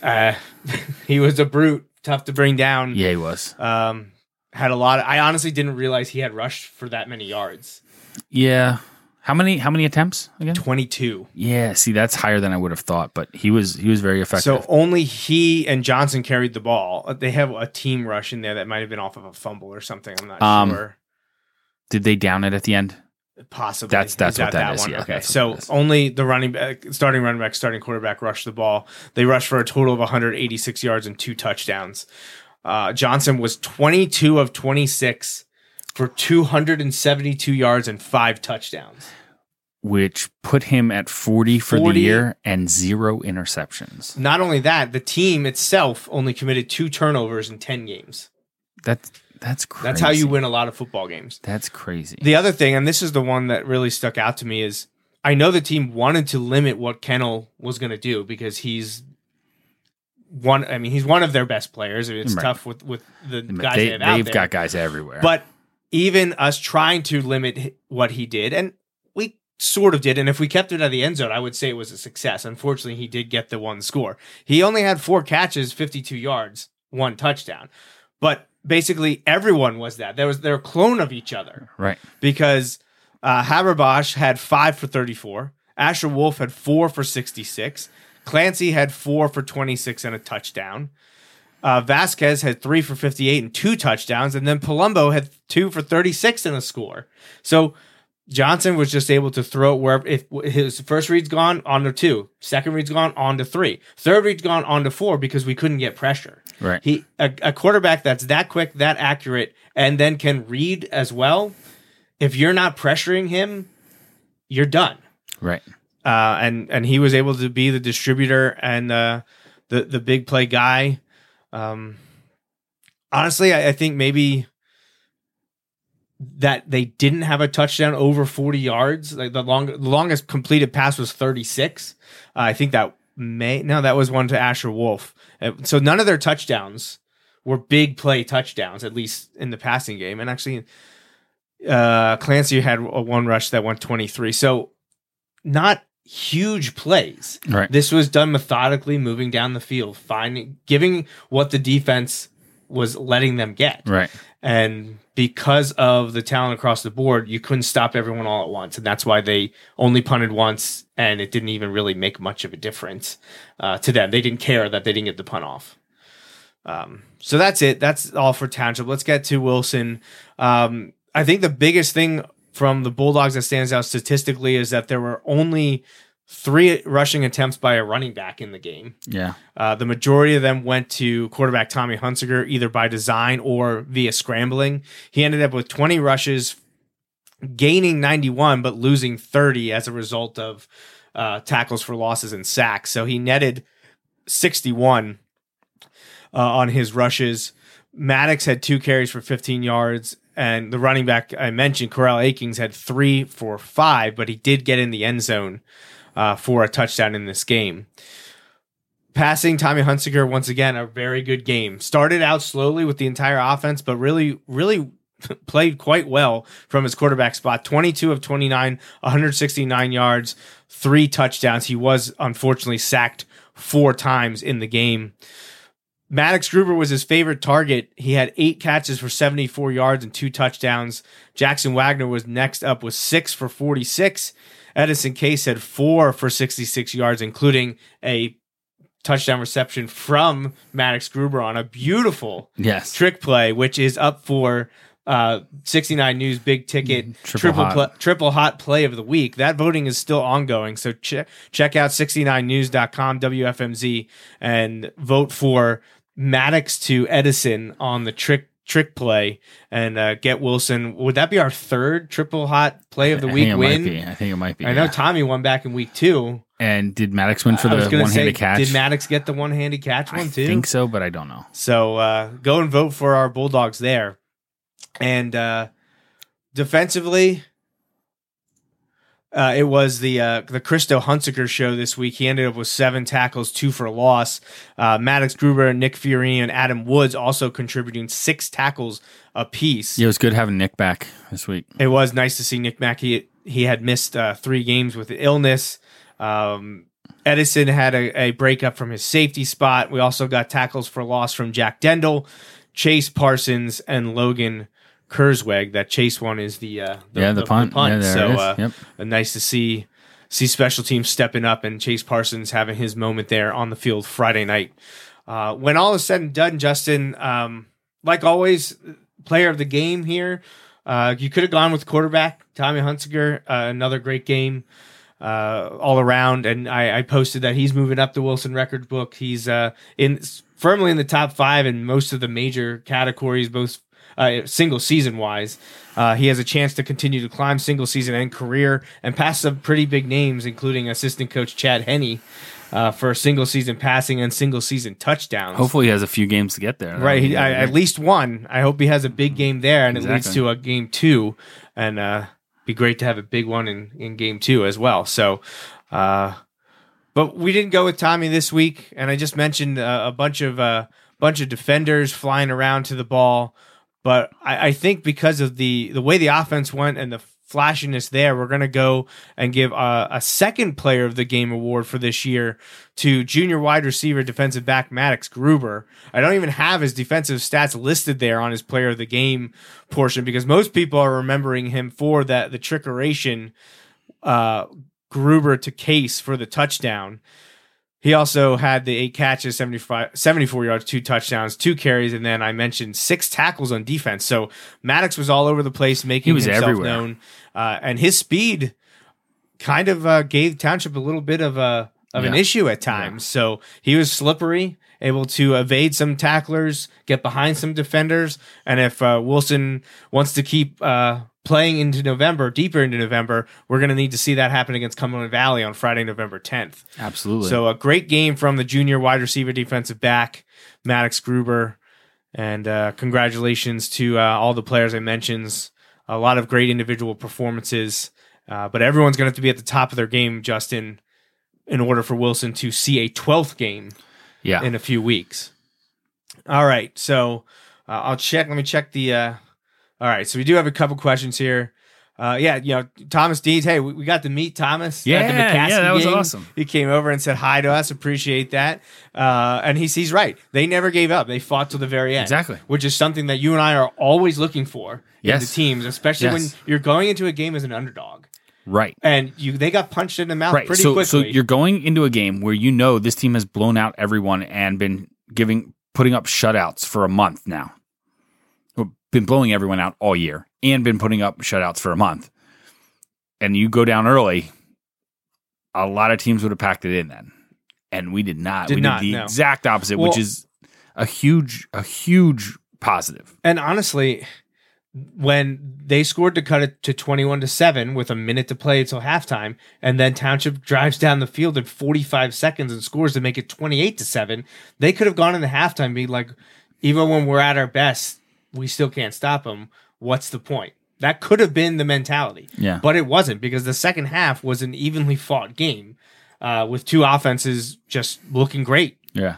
Uh, he was a brute, tough to bring down. yeah, he was. Um, had a lot. Of, I honestly didn't realize he had rushed for that many yards. Yeah. How many? How many attempts again? 22. Yeah. See, that's higher than I would have thought, but he was he was very effective. So only he and Johnson carried the ball. Uh, They have a team rush in there that might have been off of a fumble or something. I'm not Um, sure. did they down it at the end? Possibly. that's- that's what that is, yeah, okay. So only the running back, starting running back, starting quarterback rushed the ball. They rushed for a total of 186 yards and two touchdowns. Uh, Johnson was 22 of 26 for 272 yards and five touchdowns. Which put him at forty for 40. the year and zero interceptions. Not only that, the team itself only committed two turnovers in 10 games. That's that's crazy. That's how you win a lot of football games. That's crazy. The other thing, and this is the one that really stuck out to me, is I know the team wanted to limit what Kennel was going to do because he's one. I mean, he's one of their best players. It's Right. tough with with the guys they, they have out they've got guys everywhere. but even us trying to limit what he did, and we sort of did. And if we kept it at the end zone, I would say it was a success. Unfortunately, he did get the one score. He only had four catches, 52 yards, one touchdown. But basically, everyone was that. There was they're clone of each other Right. because uh, Haberbosch had five for 34. Asher Wolf had four for 66. Clancy had four for 26 and a touchdown. Uh, Vasquez had three for 58 and two touchdowns. And then Palumbo had two for 36 and a score. So Johnson was just able to throw it wherever. If his first read's gone, on to two. Second read's gone, on to three. Third read's gone, on to four because we couldn't get pressure. Right. He a, a quarterback that's that quick, that accurate, and then can read as well. If you're not pressuring him, you're done. Right. Uh, and and he was able to be the distributor and uh, the the big play guy. Um, honestly, I, I think maybe that they didn't have a touchdown over 40 yards. Like the long the longest completed pass was 36. Uh, I think that may no, that was one to Asher Wolf. Uh, So none of their touchdowns were big play touchdowns, at least in the passing game. And actually, uh, Clancy had a one rush that went 23. So not huge plays. Right. This was done methodically, moving down the field, finding, giving what the defense was letting them get. Right. And because of the talent across the board, you couldn't stop everyone all at once. And that's why they only punted once and it didn't even really make much of a difference uh, to them. They didn't care that they didn't get the punt off. Um, so that's it. That's all for Township. Let's get to Wilson. Um, I think the biggest thing from the Bulldogs that stands out statistically is that there were only three rushing attempts by a running back in the game. Yeah. Uh, the majority of them went to quarterback Tommy Hunsiger, either by design or via scrambling. He ended up with 20 rushes, gaining 91, but losing 30 as a result of uh, tackles for losses and sacks. So he netted 61 uh, on his rushes. Maddox had two carries for 15 yards. And the running back I mentioned, Corral Akings, had three for five, but he did get in the end zone uh, for a touchdown in this game. Passing, Tommy Hunsiger, once again, a very good game. Started out slowly with the entire offense, but really, really played quite well from his quarterback spot. 22 of 29, 169 yards, three touchdowns. He was unfortunately sacked four times in the game. Maddox Gruber was his favorite target. He had eight catches for 74 yards and two touchdowns. Jackson Wagner was next up with six for 46. Edison Case had four for 66 yards, including a touchdown reception from Maddox Gruber on a beautiful Yes. trick play, which is up for uh, 69 News big ticket Triple triple hot. pla- triple hot play of the week. That voting is still ongoing. So check check out 69news.com WFMZ and vote for Maddox to Edison on the trick trick play and uh, get Wilson. Would that be our third triple hot play of the I week win? might be. I think it might be. I know. Tommy won back in week two. And did Maddox win for I the one-handed catch? Did Maddox get the one handed catch I one too? I think so, but I don't know. So uh, go and vote for our Bulldogs there. And uh, defensively, uh, it was the uh, the Christo Hunsaker show this week. He ended up with seven tackles, two for loss. Uh, Maddox Gruber, Nick Fiorini, and Adam Woods also contributing six tackles apiece. Yeah, it was good having Nick back this week. It was nice to see Nick Mackey. He had missed uh, three games with illness. Um, Edison had a, a breakup from his safety spot. We also got tackles for loss from Jack Dendel, Chase Parsons, and Logan Kurzweg. That Chase one is the uh, Yeah, the punt. Yeah, there so it is. uh, Yep. uh, nice to see see special teams stepping up and Chase Parsons having his moment there on the field Friday night. Uh, when all is said and done, Justin, um, like always, player of the game here. Uh, you could have gone with quarterback Tommy Hunsiger. Uh, another great game uh, all around, and I, I posted that he's moving up the Wilson record book. He's uh, in firmly in the top five in most of the major categories, both uh, single season wise. Uh, he has a chance to continue to climb single season and career and pass some pretty big names, including assistant coach Chad Henney uh, for single season passing and single season touchdowns. Hopefully, he has a few games to get there. Right, he, I, at least one. I hope he has a big game there, and it leads to a game two, and uh, be great to have a big one in in game two as well. So, uh, but we didn't go with Tommy this week, and I just mentioned uh, a bunch of uh, bunch of defenders flying around to the ball. But I, I think because of the the way the offense went and the flashiness there, we're going to go and give a, a, second player of the game award for this year to junior wide receiver defensive back Maddox Gruber. I don't even have his defensive stats listed there on his player of the game portion because most people are remembering him for that the trickeration uh, Gruber to Case for the touchdown. He also had the eight catches, 75, 74 yards, two touchdowns, two carries, and then I mentioned six tackles on defense. So Maddox was all over the place, making He was himself everywhere. known, uh, and his speed kind of uh, gave Township a little bit of a of an issue at times. So he was slippery, able to evade some tacklers, get behind some defenders, and if uh, Wilson wants to keep uh, playing into November, deeper into November, we're going to need to see that happen against Cumberland Valley on Friday, November 10th. Absolutely. So a great game from the junior wide receiver defensive back, Maddox Gruber. And uh, congratulations to uh, all the players I mentioned. A lot of great individual performances. Uh, but everyone's going to have to be at the top of their game, Justin, in order for Wilson to see a 12th game yeah. in a few weeks. All right. So uh, I'll check. Let me check the. All right. So we do have a couple questions here. Uh, yeah, you know, Thomas Deeds. Hey, we, we got to meet Thomas. at the Yeah, McCaskey yeah, that was game. awesome. He came over and said hi to us. Appreciate that. Uh, and he's he's right. They never gave up. They fought till the very end. Exactly. Which is something that you and I are always looking for in the teams, especially when you're going into a game as an underdog. right. And you they got punched in the mouth Right. pretty So, quickly. so you're going into a game where you know this team has blown out everyone and been giving, putting up shutouts for a month now. Well, Been blowing everyone out all year and been putting up shutouts for a month. And you go down early, a lot of teams would have packed it in then. And we did not. Did we not, did the no. exact opposite, which is a huge, a huge positive. And honestly, when they scored to cut it to 21 to 7 with a minute to play until halftime, and then Township drives down the field in 45 seconds and scores to make it 28 to 7, they could have gone into halftime being like, even when we're at our best, we still can't stop them. What's the point? That could have been the mentality. Yeah. But it wasn't because the second half was an evenly fought game uh, with two offenses just looking great. Yeah.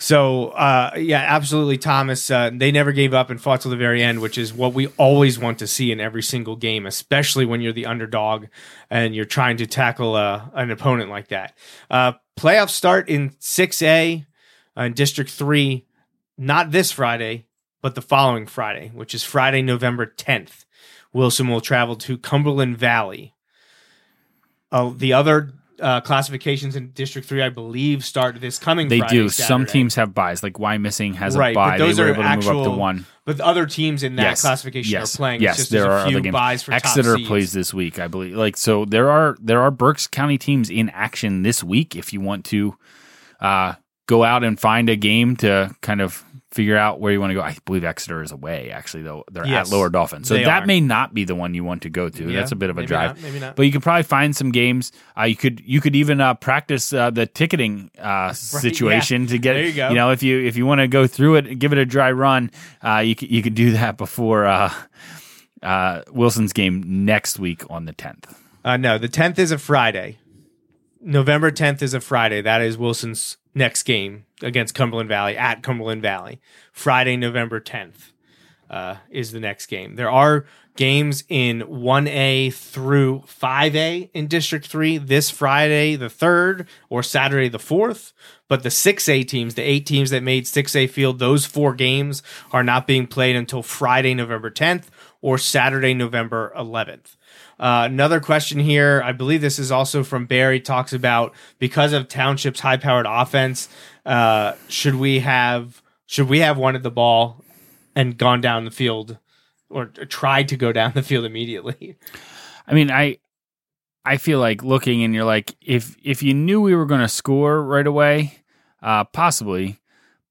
So uh, yeah, absolutely, Thomas. Uh, they never gave up and fought till the very end, which is what we always want to see in every single game, especially when you're the underdog and you're trying to tackle uh, an opponent like that. Uh, playoffs start in 6A uh, in District Three, not this Friday, but the following Friday, which is Friday, November 10th. Wilson will travel to Cumberland Valley. Uh, the other uh, classifications in District Three, I believe, start this coming. They Friday, do. Some teams have byes. Like Wyomissing has Right, a but bye. those they were are able to move up actual- to one. but the other teams in that yes. classification yes. are playing. Yes, It's just there are a few other games. byes for Exeter plays this week, I believe. Like so, there are there are Berks County teams in action this week. If you want to uh, go out and find a game to kind of figure out where you want to go, I believe Exeter is away. Actually, though they're Yes, at Lower Dauphin, so that are. may not be the one you want to go to. Yeah, That's a bit of a drive. not, maybe not. But you could probably find some games. Uh, you could you could even uh, practice uh, the ticketing uh, situation to get There you go. You know, if you if you want to go through it, and give it a dry run. Uh, you could, you could do that before uh, uh, Wilson's game next week on the tenth. Uh, no, the 10th is a Friday. November 10th is a Friday. That is Wilson's next game against Cumberland Valley at Cumberland Valley. Friday, November 10th uh, is the next game. There are games in 1A through 5A in District 3 this Friday, the 3rd, or Saturday, the 4th. But the 6A teams, the eight teams that made 6A field, those four games are not being played until Friday, November 10th or Saturday, November 11th. Uh, another question here. I believe this is also from Barry. Talks about because of Township's high-powered offense, uh, should we have should we have wanted the ball and gone down the field or tried to go down the field immediately? I mean, I I feel like looking and you're like, if if you knew we were going to score right away, uh, possibly,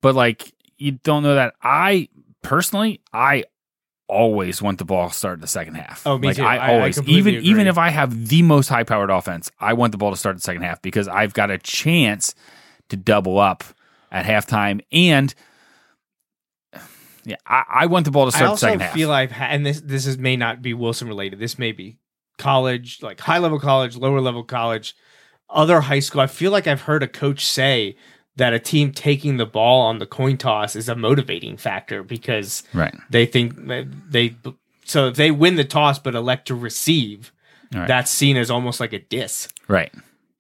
but like you don't know that. I personally, I always want the ball to start the second half. Oh, me like, too. I I- I always, completely even even if I have the most high powered offense, I want the ball to start the second half because I've got a chance to double up at halftime and. Yeah, I, I want the ball to start the also second half. feel I've had, and this this is may not be Wilson related. This may be college, like high level college, lower level college, other high school. I feel like I've heard a coach say that a team taking the ball on the coin toss is a motivating factor because Right. they think they so if they win the toss but elect to receive, Right. that's seen as almost like a diss. Right.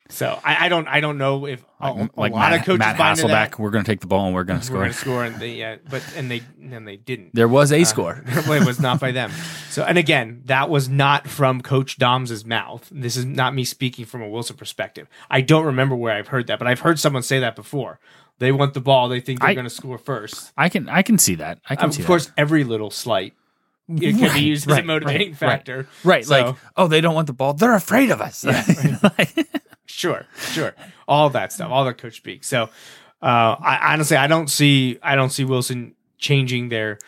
So I, I don't I don't know if um, a, a like lot Matt, of coaches Matt that. Hasselbeck, we're going to take the ball and we're going to We're score. going to score, and they yeah, but and they and they didn't. There was a uh, score. it was not by them. So, and again, that was not from Coach Dom's mouth. This is not me speaking from a Wilson perspective. I don't remember where I've heard that, but I've heard someone say that before. They want the ball. They think they're going to score first. I can I can see that. I can Of course, every little slight it can Right, be used as a motivating right, right. factor. that. Right. So, like, oh, they don't want the ball. They're afraid of us. sure, sure, all that stuff, all that coach speak. So, uh, I honestly, I don't see, I don't see Wilson changing their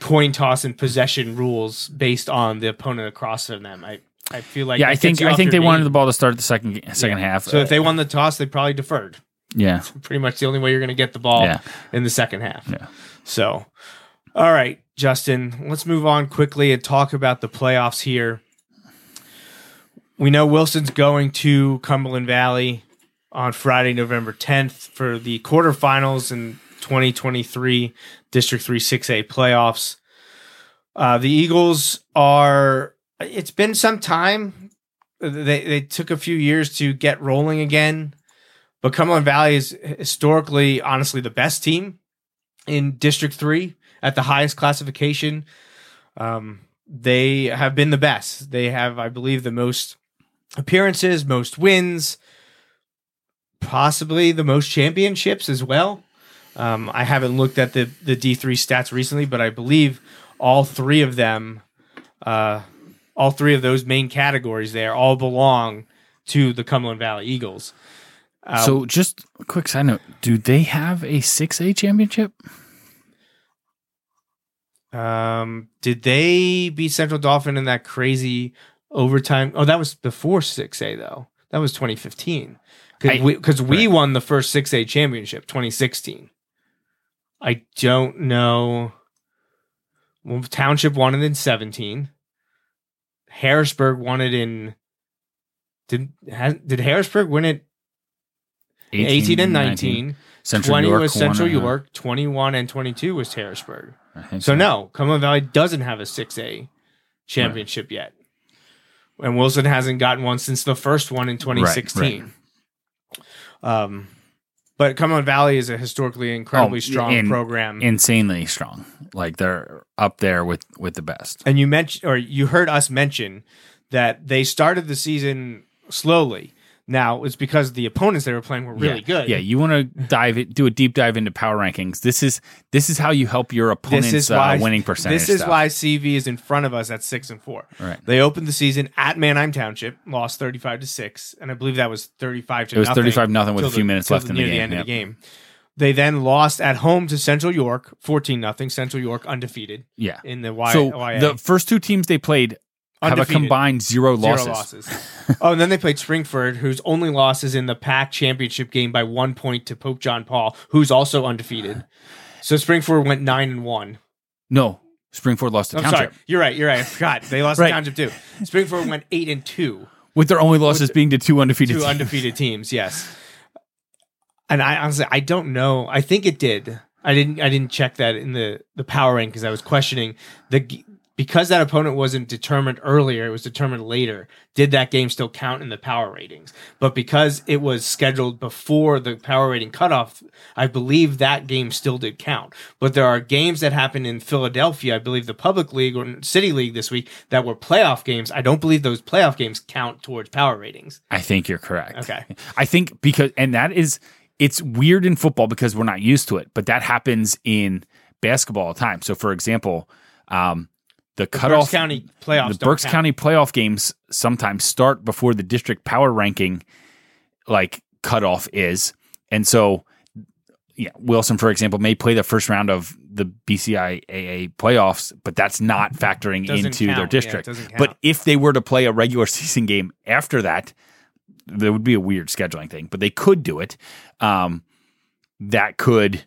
coin toss and possession rules based on the opponent across from them. I, I feel like yeah, I think I think they wanted the ball to start the second second Yeah. half. So if they won the toss, they probably deferred. yeah. Pretty much the only way you're going to get the ball Yeah. in the second half. Yeah. So, all right, Justin, let's move on quickly and talk about the playoffs here. We know Wilson's going to Cumberland Valley on Friday, November 10th for the quarterfinals in 2023 District 3 6A playoffs. Uh, the Eagles are, it's been some time. They, they took a few years to get rolling again, but Cumberland Valley is historically, honestly, the best team in District 3 at the highest classification. Um, they have been the best. They have, I believe, the most appearances, most wins, possibly the most championships as well. Um, I haven't looked at the the D three stats recently, but I believe all three of them, uh, all three of those main categories there, all belong to the Cumberland Valley Eagles. Uh, so just a quick side note: Do they have a six A championship? Um, did they beat Central Dauphin in that crazy overtime? Oh, that was before six A though. That was 2015 because we, 'cause we won the first six A championship 2016. I don't know. Well, Township won it in 17. Harrisburg won it in. Did has, did Harrisburg win it 18, and 19? Central 20 York was Central York. 21 and 22 was Harrisburg. Think So no, Cumberland Valley doesn't have a six A championship yet, and Wilson hasn't gotten one since the first one in 2016. Um, but Cumberland Valley is a historically incredibly Oh, strong in- program. insanely strong. Like they're up there with with the best. and you mentioned, or you heard us mention that they started the season slowly. Now it's because the opponents they were playing were really yeah. good. Yeah, you want to dive it, do a deep dive into power rankings. This is this is how you help your opponent's This is why uh, winning percentage. This is stuff. why CV is in front of us at six and four. Right. They opened the season at Manheim Township, lost thirty five to six, and I believe that was thirty five to It was 35 nothing with a few the- minutes left in the game, end yep. of the game. They then lost at home to Central York, fourteen nothing. Central York undefeated Yeah. in the y- So YA. the first two teams they played have a combined zero losses. losses. oh, and then they played Springford, whose only loss is in the PAC championship game by one point to Pope John Paul, who's also undefeated. So Springford went nine and one. No, Springford lost to I'm Township sorry, you're right. You're right. I forgot they lost Right. to Township too. Springford went eight and two, with their only losses being to two undefeated. two teams. undefeated teams. Yes, and I honestly I don't know. I think it did. I didn't. I didn't check that in the the power rank because I was questioning the because that opponent wasn't determined earlier. It was determined later. Did that game still count in the power ratings? But because it was scheduled before the power rating cutoff, I believe that game still did count. But there are games that happened in Philadelphia. I believe the public league or city league this week that were playoff games. I don't believe those playoff games count towards power ratings. I think you're correct. Okay. I think because and that is it's weird in football because we're not used to it, but that happens in basketball all the time. So for example, um, the, Berks cutoff County playoffs. the Berks count. County playoff games sometimes start before the district power ranking like cutoff is. And so yeah, Wilson, for example, may play the first round of the BCIAA playoffs, but that's not factoring into count. Their district. doesn't but if they were to play a regular season game after that, there would be a weird scheduling thing, but they could do it. Um, that could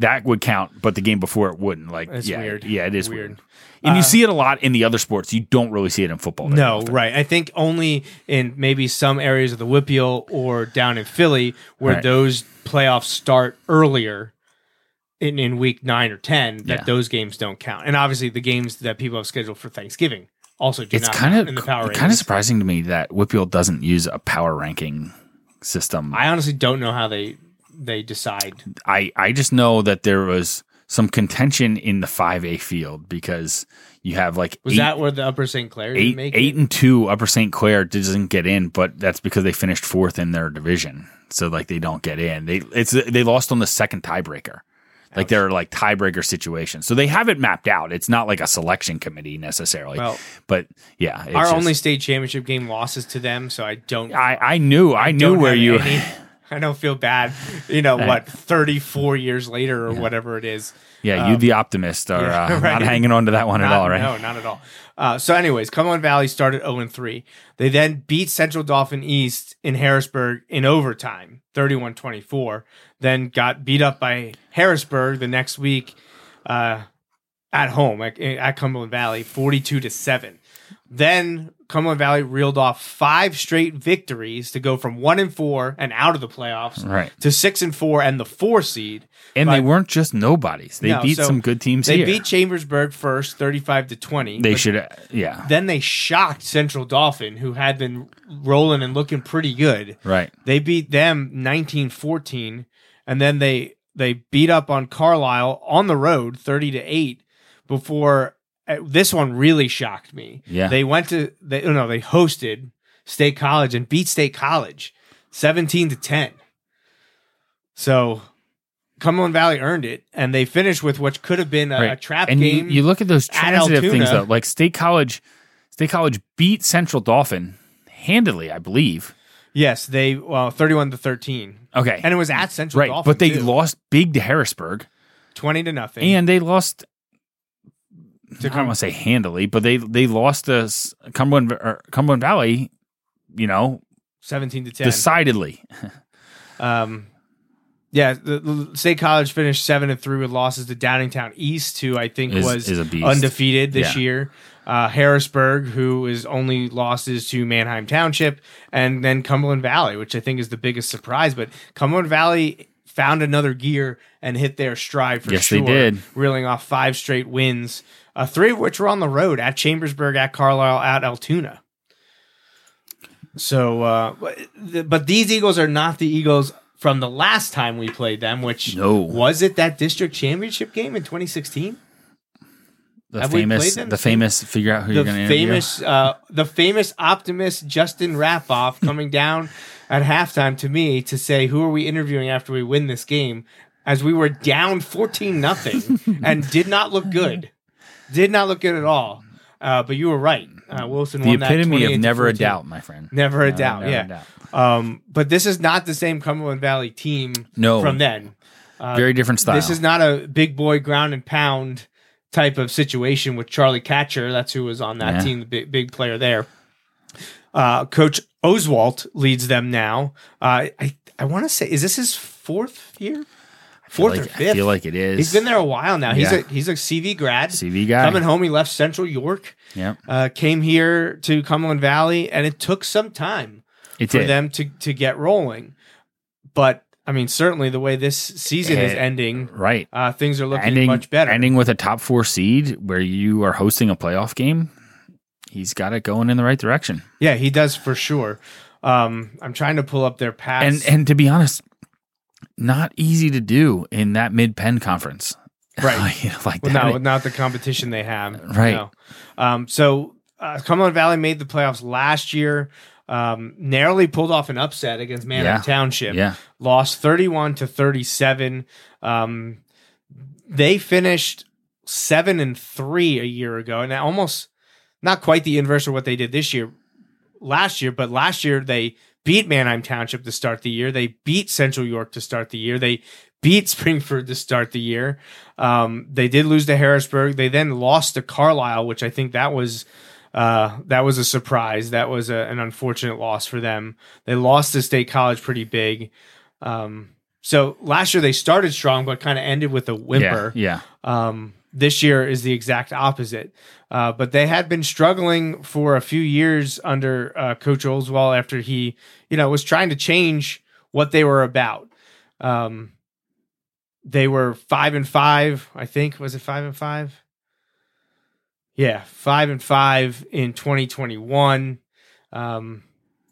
that would count, but the game before it wouldn't. Like, It's yeah, weird. yeah, it is Weird. weird. And Uh, you see it a lot in the other sports. You don't really see it in football. No, often. right. I think only in maybe some areas of the WPIAL or down in Philly where Right. those playoffs start earlier in, in week nine or ten that Yeah. those games don't count. And obviously the games that people have scheduled for Thanksgiving also do It's not kind count of in the power kind of surprising to me that WPIAL doesn't use a power ranking system. I honestly don't know how they they decide. I I just know that there was some contention in the 5A field because you have like Was eight, that where the Upper St. Clair didn't eight, eight and two Upper St. Clair doesn't get in, but that's because they finished fourth in their division. So like they don't get in. They it's they lost on the second tiebreaker. Like there are like tiebreaker situations. So they have it mapped out. It's not like a selection committee necessarily. Well, but yeah, it's Our just- only state championship game losses to them, so I don't. I I knew I, knew where you I don't feel bad. You know what? Thirty four years later, or whatever it is. Yeah, you the optimist are yeah, uh, right. not hanging on to that one at all, right? No, not at all. Uh, so, anyways, Cumberland Valley started 0 3. They then beat Central Dauphin East in Harrisburg in overtime, 31 24. Then got beat up by Harrisburg the next week uh, at home at, at Cumberland Valley, 42 to 7. Then Cumberland Valley reeled off five straight victories to go from 1 and 4 and out of the playoffs Right. to 6 and 4 and the 4 seed. And But- they weren't just nobodies. They No, beat so some good teams They here. beat Chambersburg first, 35 to 20. they should, yeah, Then they shocked Central Dauphin, who had been rolling and looking pretty good. right. They beat them 19-14, and then they they beat up on Carlisle on the road 30 to 8 before Uh, this one really shocked me. Yeah. They went to they oh, no, they hosted State College and beat State College 17 to 10. So Cumberland Valley earned it, and they finished with what could have been a, a trap and game. You, you look at those at things though, like State College. State College beat Central Dauphin handily, I believe. yes, they well 31 to 13. Okay, And it was at Central right, Dauphin, but they too. lost big to Harrisburg, 20 to nothing. and they lost. To I don't want to say handily, but they they lost to Cumberland or Cumberland Valley. You know, 17 to 10. decidedly. Um, yeah, the, State College finished seven and three with losses to Downingtown East, who I think Is- was is undefeated this Yeah. year. Uh, Harrisburg, who is only losses to Manheim Township, and then Cumberland Valley, which I think is the biggest surprise. But Cumberland Valley found another gear and hit their stride for Yes, sure. they did. reeling off five straight wins, uh, three of which were on the road at Chambersburg, at Carlisle, at Altoona. So, uh, but, th- but these Eagles are not the Eagles from the last time we played them, which No. was it that district championship game in 2016? The Have famous, the famous. Figure out who The you're going to interview. famous, uh, the famous optimist Justin Raffauf coming down at halftime to me to say, "Who are we interviewing after we win this game?" As we were down 14 nothing and did not look good, did not look good at all. Uh, but you were right. Uh, Wilson The won that epitome 28 of never a doubt, my friend. Never a No, doubt. never a yeah. doubt. Um, but this is not the same Cumberland Valley team No. from then. Very different style. Uh, This is not a big boy ground and pound type of situation with Charlie Katshir. That's who was on that Yeah. team, the big, big player there. Uh, Coach Oswalt leads them now. Uh, I I want to say, is this his fourth year? Fourth like, or fifth? I feel like it is. He's been there a while now. He's Yeah. a he's a CV grad. CV guy. Coming home, he left Central York, Yep. uh, came here to Cumberland Valley, and it took some time It for did. them to to get rolling. But I mean, certainly the way this season is Eh, ending, Right. uh, things are looking ending much better. Ending with a top four seed where you are hosting a playoff game. He's got it going in the right direction. Yeah, he does for sure. Um, I'm trying to pull up their past. And and to be honest, not easy to do in that mid Penn conference. Right. You know, like well, no, not the competition they have. Right. No. Um, so uh, Cumberland Valley made the playoffs last year. Um, narrowly pulled off an upset against Manheim Yeah. Township. Yeah. Lost 31 to 37. Um, they finished seven and three a year ago, and almost not quite the inverse of what they did this year, last year. But last year they beat Manheim Township to start the year. They beat Central York to start the year. They beat Springford to start the year. Um, they did lose to Harrisburg. They then lost to Carlisle, which I think that was uh, that was a surprise. That was a, an unfortunate loss for them. They lost to State College pretty big. Um, so last year they started strong, but kind of ended with a Yeah, whimper. yeah. Um, this year is the exact opposite. Uh, but they had been struggling for a few years under uh, Coach Oswalt after he, you know, was trying to change what they were about. Um, they were five and five, I think. Was it five and five? Yeah, five and five in 2021. Um,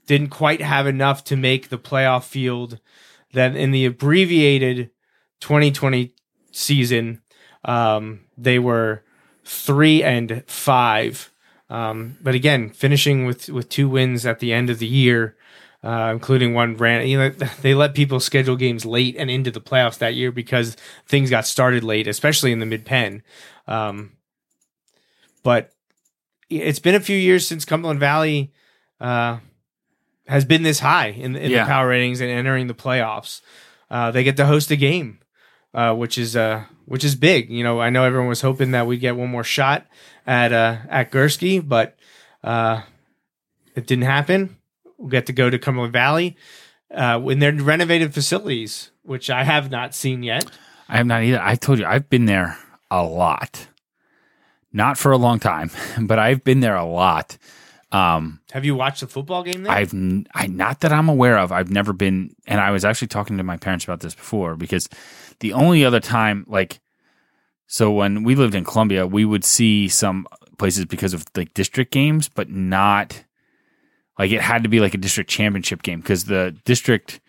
didn't quite have enough to make the playoff field. Then in the abbreviated 2020 season, um, they were three and five. Um, but again, finishing with with two wins at the end of the year, uh, including one ran. You know, they let people schedule games late and into the playoffs that year because things got started late, especially in the mid pen. Um, but it's been a few years since Cumberland Valley uh, has been this high in, in Yeah. the power ratings and entering the playoffs. Uh, they get to host a game, uh, which is uh, which is big. You know, I know everyone was hoping that we'd get one more shot at uh, at Gursky, but uh, it didn't happen. We'll get to go to Cumberland Valley uh, in their renovated facilities, which I have not seen yet. I have not either. I told you I've been there a lot. Not for a long time, but I've been there a lot. Um, Have you watched the football game there? I've n- I not that I'm aware of. I've never been, and I was actually talking to my parents about this before because the only other time, like, so when we lived in Columbia, we would see some places because of like district games, but not like it had to be like a district championship game because the district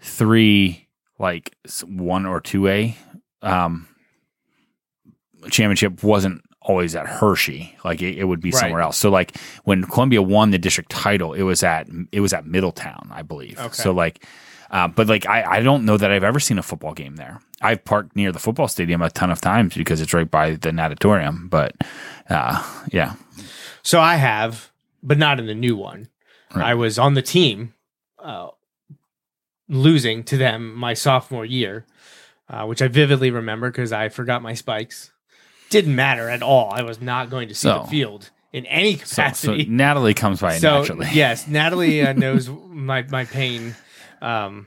three, like one or two A, um, championship wasn't always at Hershey. Like it, it would be Right. somewhere else. So like when Columbia won the district title, it was at it was at Middletown, I believe. Okay. So like, uh, but like I, I don't know that I've ever seen a football game there. I've parked near the football stadium a ton of times because it's right by the natatorium. But uh, yeah, So I have, but not in the new one. Right. I was on the team, uh, losing to them my sophomore year, uh, which I vividly remember because I forgot my spikes. Didn't matter at all. I was not going to see So- the field in any so, so capacity. Natalie comes by So, naturally. yes, Natalie uh, knows my my pain. Um,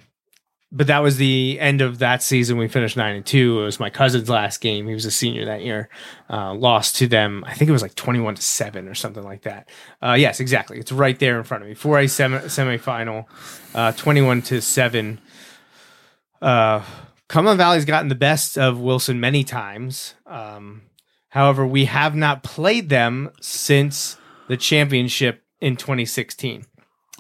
but that was the end of that season. We finished nine and two. It was my cousin's last game. He was a senior that year. Uh, lost to them. I think it was like twenty-one to seven or something like that. Uh, yes, exactly. It's right there in front of me. Four A semi semifinal, uh, twenty-one to seven. Uh, Cumberland Valley's gotten the best of Wilson many times. Um, however, we have not played them since the championship in 2016.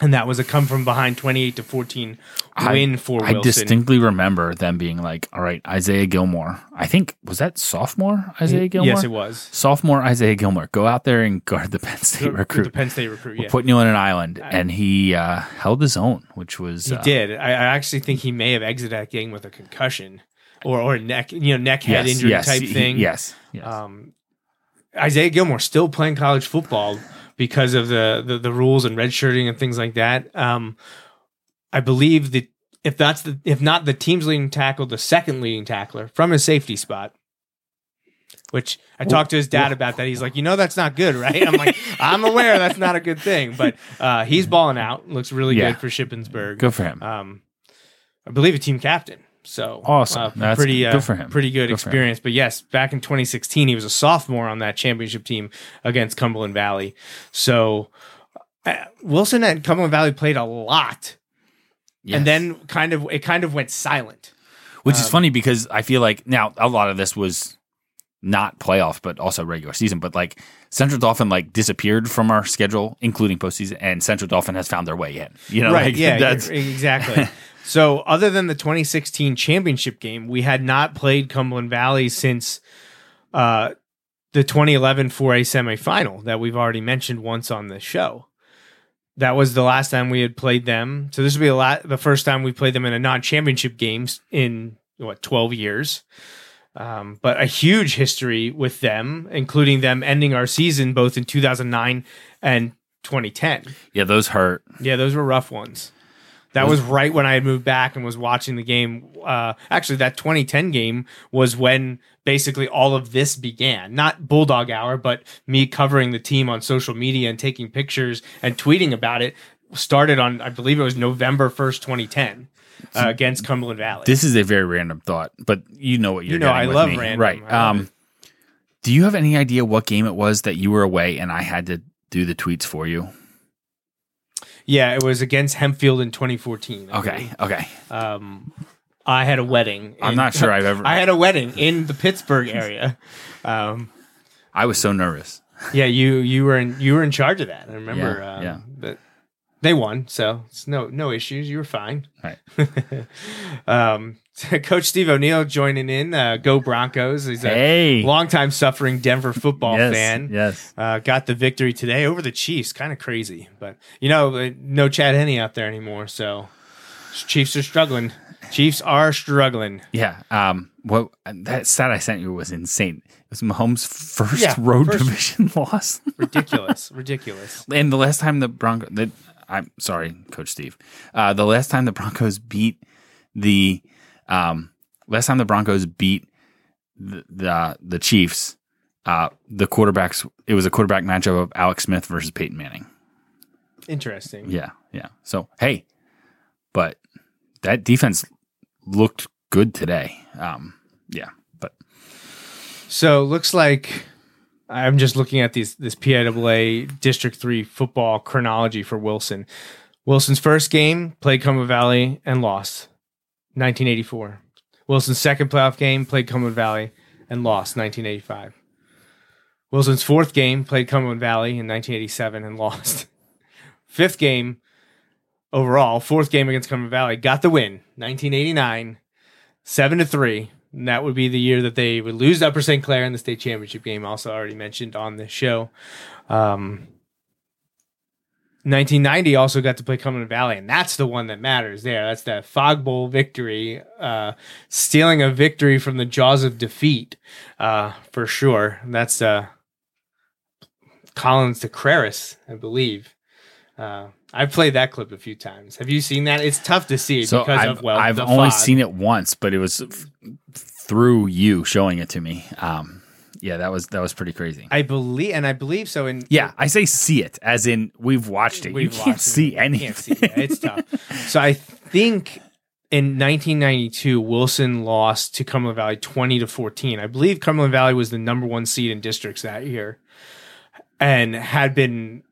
And that was a come from behind 28 to 14 I- win for I Wilson. distinctly remember them being like, "All right, Isaiah Gilmore. I think was that sophomore Isaiah Gilmore. Yes, it was. Sophomore Isaiah Gilmore. Go out there and guard the Penn State The, recruit. the Penn State recruit, We're yeah. putting you on an island, and he uh, held his own, which was He uh, did. I, I actually think he may have exited that game with a concussion or or neck, you know, neck head yes, injury yes, type thing. Yes, yes. Um, Isaiah Gilmore still playing college football because of the the, the rules and redshirting and things like that. Um, I believe that if that's the if not the team's leading tackle, the second leading tackler from his safety spot. Which I talked to his dad about that. He's like, you know, that's not good, right? I'm like, I'm aware that's not a good thing, but uh, he's balling out. Looks really Yeah. good for Shippensburg. Good for him. Um, I believe a team captain. So Awesome. uh, That's pretty good uh, for him. Pretty good, Good experience. But yes, back in 2016, he was a sophomore on that championship team against Cumberland Valley. So uh, Wilson and Cumberland Valley played a lot, Yes. and then kind of it kind of went silent. which is um, funny because I feel like now a lot of this was not playoff, but also regular season. But like Central Dauphin like disappeared from our schedule, including postseason, and Central Dauphin has found their way in. You know, right? like, yeah, that's exactly. so, other than the 2016 championship game, we had not played Cumberland Valley since uh, the 2011 4A semifinal that we've already mentioned once on the show. That was the last time we had played them. So this would be a lot, the first time we played them in a non-championship games in what 12 years. Um, but a huge history with them, including them ending our season both in 2009 and 2010. yeah, those hurt. Yeah, those were rough ones. That was right when I had moved back and was watching the game. Uh, actually, that 2010 game was when basically all of this began. Not Bulldog Hour, but me covering the team on social media and taking pictures and tweeting about it. started on I believe it was November first, twenty ten, uh, against Cumberland Valley. This is a very random thought, but you know what you're You know, I love me. random. right? Love Um, do you have any idea what game it was that you were away and I had to do the tweets for you? yeah, it was against Hempfield in twenty fourteen. Okay, okay. Um, I had a wedding. I'm not sure I've ever. I had a wedding in the Pittsburgh area. Um, I was so nervous. yeah, you you were in you were in charge of that. I remember. Yeah, um, yeah. They won, so it's no no issues. You were fine. Right. um, Coach Steve O'Neill joining in. Uh, go Broncos! He's a Hey, longtime suffering Denver football yes, fan. Yes. Uh, got the victory today over the Chiefs. Kind of crazy, but you know, uh, no Chad Henney out there anymore. So Chiefs are struggling. Chiefs are struggling. Yeah. Um. What that stat I sent you was insane. It was Mahomes' first Yeah, road first- division loss. Ridiculous, ridiculous. and the last time the Bronco, the, I'm sorry, Coach Steve. Uh, the last time the Broncos beat the, um, last time the Broncos beat the the, the Chiefs, uh, the quarterbacks. It was a quarterback matchup of Alex Smith versus Peyton Manning. Interesting. Yeah, yeah. So hey, but that defense looked good today. Um, yeah, but So looks like I'm just looking at these this PIAA District Three football chronology for Wilson. Wilson's first game played Cumberland Valley and lost, 1984. Wilson's second playoff game played Cumberland Valley and lost, 1985. Wilson's fourth game played Cumberland Valley in 1987 and lost. Fifth game overall, fourth game against Cumberland Valley, got the win, 1989, seven to three. And that would be the year that they would lose Upper St. Clair in the state championship game, also already mentioned on this show. Um, 1990 also got to play Cumberland Valley, and that's the one that matters there. That's that Fog Bowl victory, uh, stealing a victory from the jaws of defeat, uh, for sure. That's uh, Collins to Creris, I believe. I've played that clip a few times. Have you seen that? It's tough to see so because I've, of well, I've only fog. seen it once, but it was f- through you showing it to me. Um, yeah, that was that was pretty crazy. I believe, and I believe so. In yeah, I say see it as in we've watched it. We've you can't it. see You anything. Can't see. Yeah, it's tough. So I think in 1992, Wilson lost to Cumberland Valley 20 to 14. I believe Cumberland Valley was the number one seed in districts that year, and had been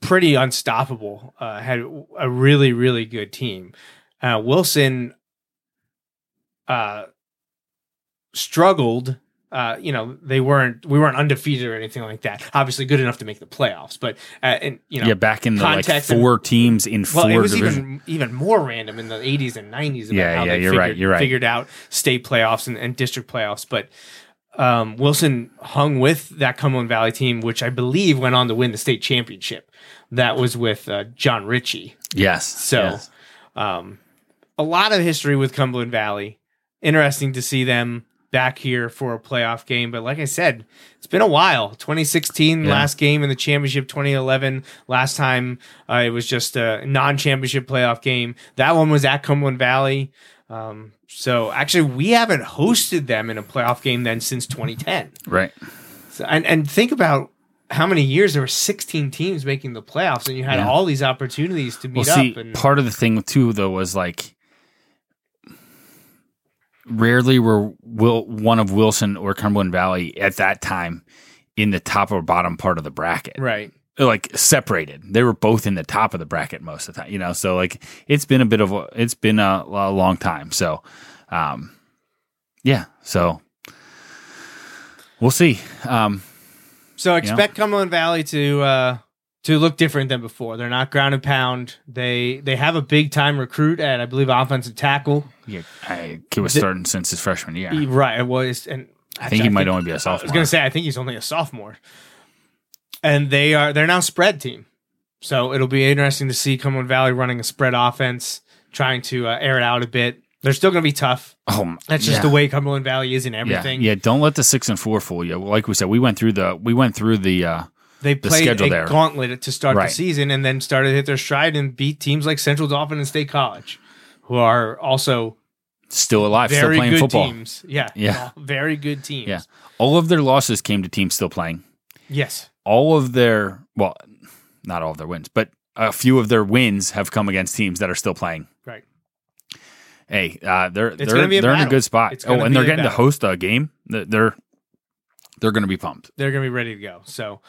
pretty unstoppable. Uh, had a really really good team. Uh, Wilson uh, struggled uh, you know, they weren't we weren't undefeated or anything like that. Obviously, good enough to make the playoffs, but uh, and you know, yeah, back in the like context and- four teams in well, four it was even even more random in the 80s and 90s. About Yeah, how yeah, they you're figured, right, you're right. Figured out state playoffs and, and district playoffs, but um, Wilson hung with that Cumberland Valley team, which I believe went on to win the state championship. That was with uh, John Ritchie. yes. So, yes. um, a lot of history with Cumberland Valley. Interesting to see them back here for a playoff game. But like I said, it's been a while. 2016, Yeah. last game in the championship. 2011, last time uh, it was just a non-championship playoff game. That one was at Cumberland Valley. Um, so actually, we haven't hosted them in a playoff game then since 2010. right. So, and and think about. How many years there were 16 teams making the playoffs, and you had Yeah. all these opportunities to Well, meet see, up. And part of the thing too, though, was like rarely were Will one of Wilson or Cumberland Valley at that time in the top or bottom part of the bracket, right, like separated. They were both in the top of the bracket most of the time, you know. So like it's been a bit of a it's been a, a long time. So, um, yeah. So we'll see. Um, So expect Cumberland Valley to uh, to look different than before. They're not ground and pound. They they have a big time recruit at I believe offensive tackle. yeah, I, kid was The- starting since his freshman year. He- right, it was and I think he might only be a sophomore. I was going to say I think he's only a sophomore. And they are they're now spread team. So it'll be interesting to see Cumberland Valley running a spread offense, trying to uh, air it out a bit. They're still going to be tough. Oh, That's just yeah. the way Cumberland Valley is in everything. Yeah, yeah. Don't let the six and four fool you. Like we said, we went through the we went through the uh, They played schedule a there. gauntlet to start Right. the season and then started to hit their stride and beat teams like Central Dauphin and State College, who are also still alive, still playing good football. teams. Yeah. Yeah. Very good teams. Yeah, all of their losses came to teams still playing. Yes. All of their well, not all of their wins, but a few of their wins have come against teams that are still playing. Right. Hey, uh, they're gonna they're be a they're in a good spot. It's Oh, and they're getting to host a game. They're they're, they're going to be pumped. They're going to be ready to go. So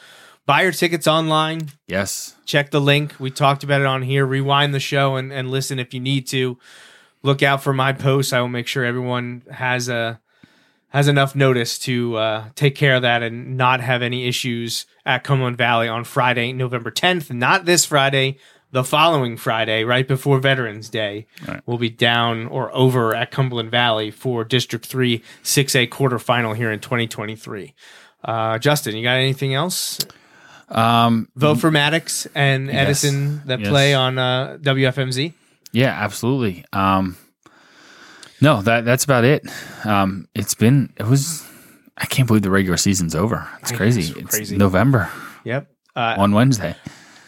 buy your tickets online. Yes. check the link. We talked about it on here. Rewind the show and, and listen if you need to. Look out for my posts. I will make sure everyone has a has enough notice to uh, take care of that and not have any issues at Cumberland Valley on Friday, November 10th. Not this Friday, the following Friday, right before Veterans Day. Right. We'll be down or over at Cumberland Valley for District 3 6A quarterfinal here in 2023. Uh, Justin, you got anything else? Um, Vote for Maddox and Yes. Edison that Yes. play on uh, WFMZ. Yeah, absolutely. Um, no, that that's about it. Um, it's been it was. I can't believe the regular season's over. It's I crazy. it's crazy. November Yep. Uh, on Wednesday.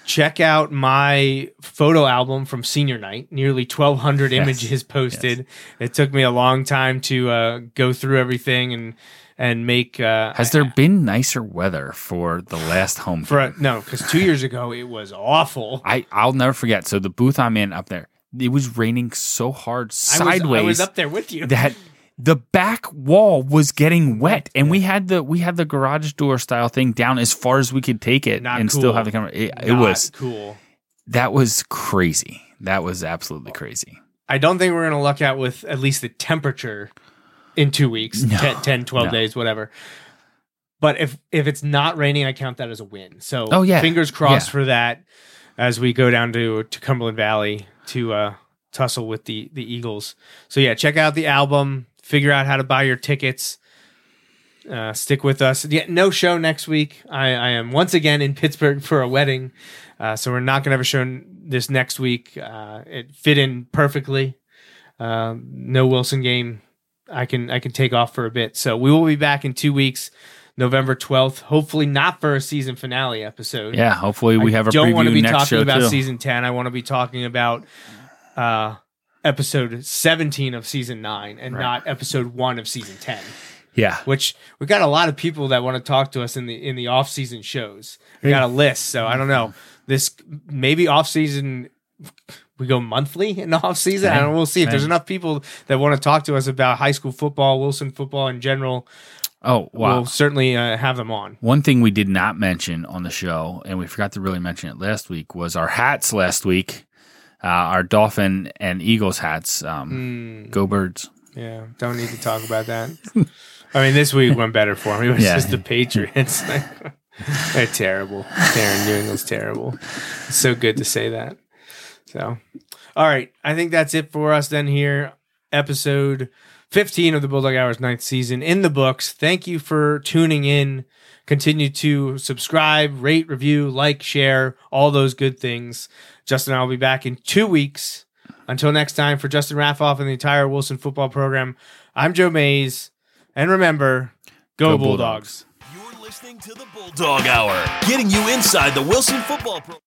check out my photo album from senior night. Nearly 1,200 Yes. images posted. It took me a long time to uh, go through everything and and make. Uh, Has there been nicer weather for the last home? for a, no? Because two years ago it was awful. I I'll never forget. So the booth I'm in up there, it was raining so hard I was, sideways I was up there with you. that the back wall was getting wet, and we had the we had the garage door style thing down as far as we could take it, Not and still have the camera. It, it was cool. that was crazy. That was absolutely crazy. I don't think we're going to luck out with at least the temperature in two weeks, No. 10, 10 12 No. days, whatever. But if if it's not raining, I count that as a win. So Oh, yeah. fingers crossed Yeah. for that as we go down to, to Cumberland Valley to uh, tussle with the, the Eagles. So yeah, check out the album, figure out how to buy your tickets. Uh, stick with us. Yeah, no show next week. I, I am once again in Pittsburgh for a wedding, uh, so we're not gonna have a show this next week. Uh, it fit in perfectly. Um, no Wilson game. I can I can take off for a bit. So we will be back in two weeks, November twelfth. Hopefully not for a season finale episode. Yeah, hopefully we have a don't want to be talking about too. season ten. I want to be talking about uh, episode seventeen of season nine, and Right. not episode one of season ten yeah, which we got a lot of people that want to talk to us in the in the off season shows. We got a list, so I don't know. This maybe off season we go monthly in the off season. I don't. We'll see if there's enough people that want to talk to us about high school football, Wilson football in general. Oh wow. We'll certainly uh, have them on. One thing we did not mention on the show, and we forgot to really mention it last week, was our hats last week. Uh, our Dolphin and Eagles hats. Um, Mm, Go Birds. yeah, don't need to talk about that. I mean, this week went better for me. It was Yeah. just the Patriots. They're terrible. They're New England's terrible. It's so good to say that. So, all right. I think that's it for us then here. Episode 15 of the Bulldog Hours ninth season in the books. Thank you for tuning in. Continue to subscribe, rate, review, like, share, all those good things. Justin and I will be back in two weeks. Until next time, for Justin Raffauf and the entire Wilson football program, I'm Joe Mays. And remember, go, Go Bulldogs. Bulldogs. You're listening to the Bulldog Hour, getting you inside the Wilson football program.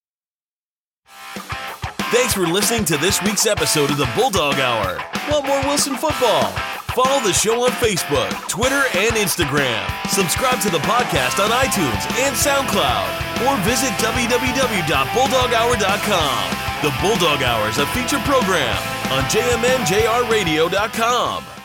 Thanks for listening to this week's episode of the Bulldog Hour. Want more Wilson football? Follow the show on Facebook, Twitter, and Instagram. Subscribe to the podcast on iTunes and SoundCloud, or visit www.bulldoghour.com. The Bulldog Hour is a feature program on jmnjrradio.com.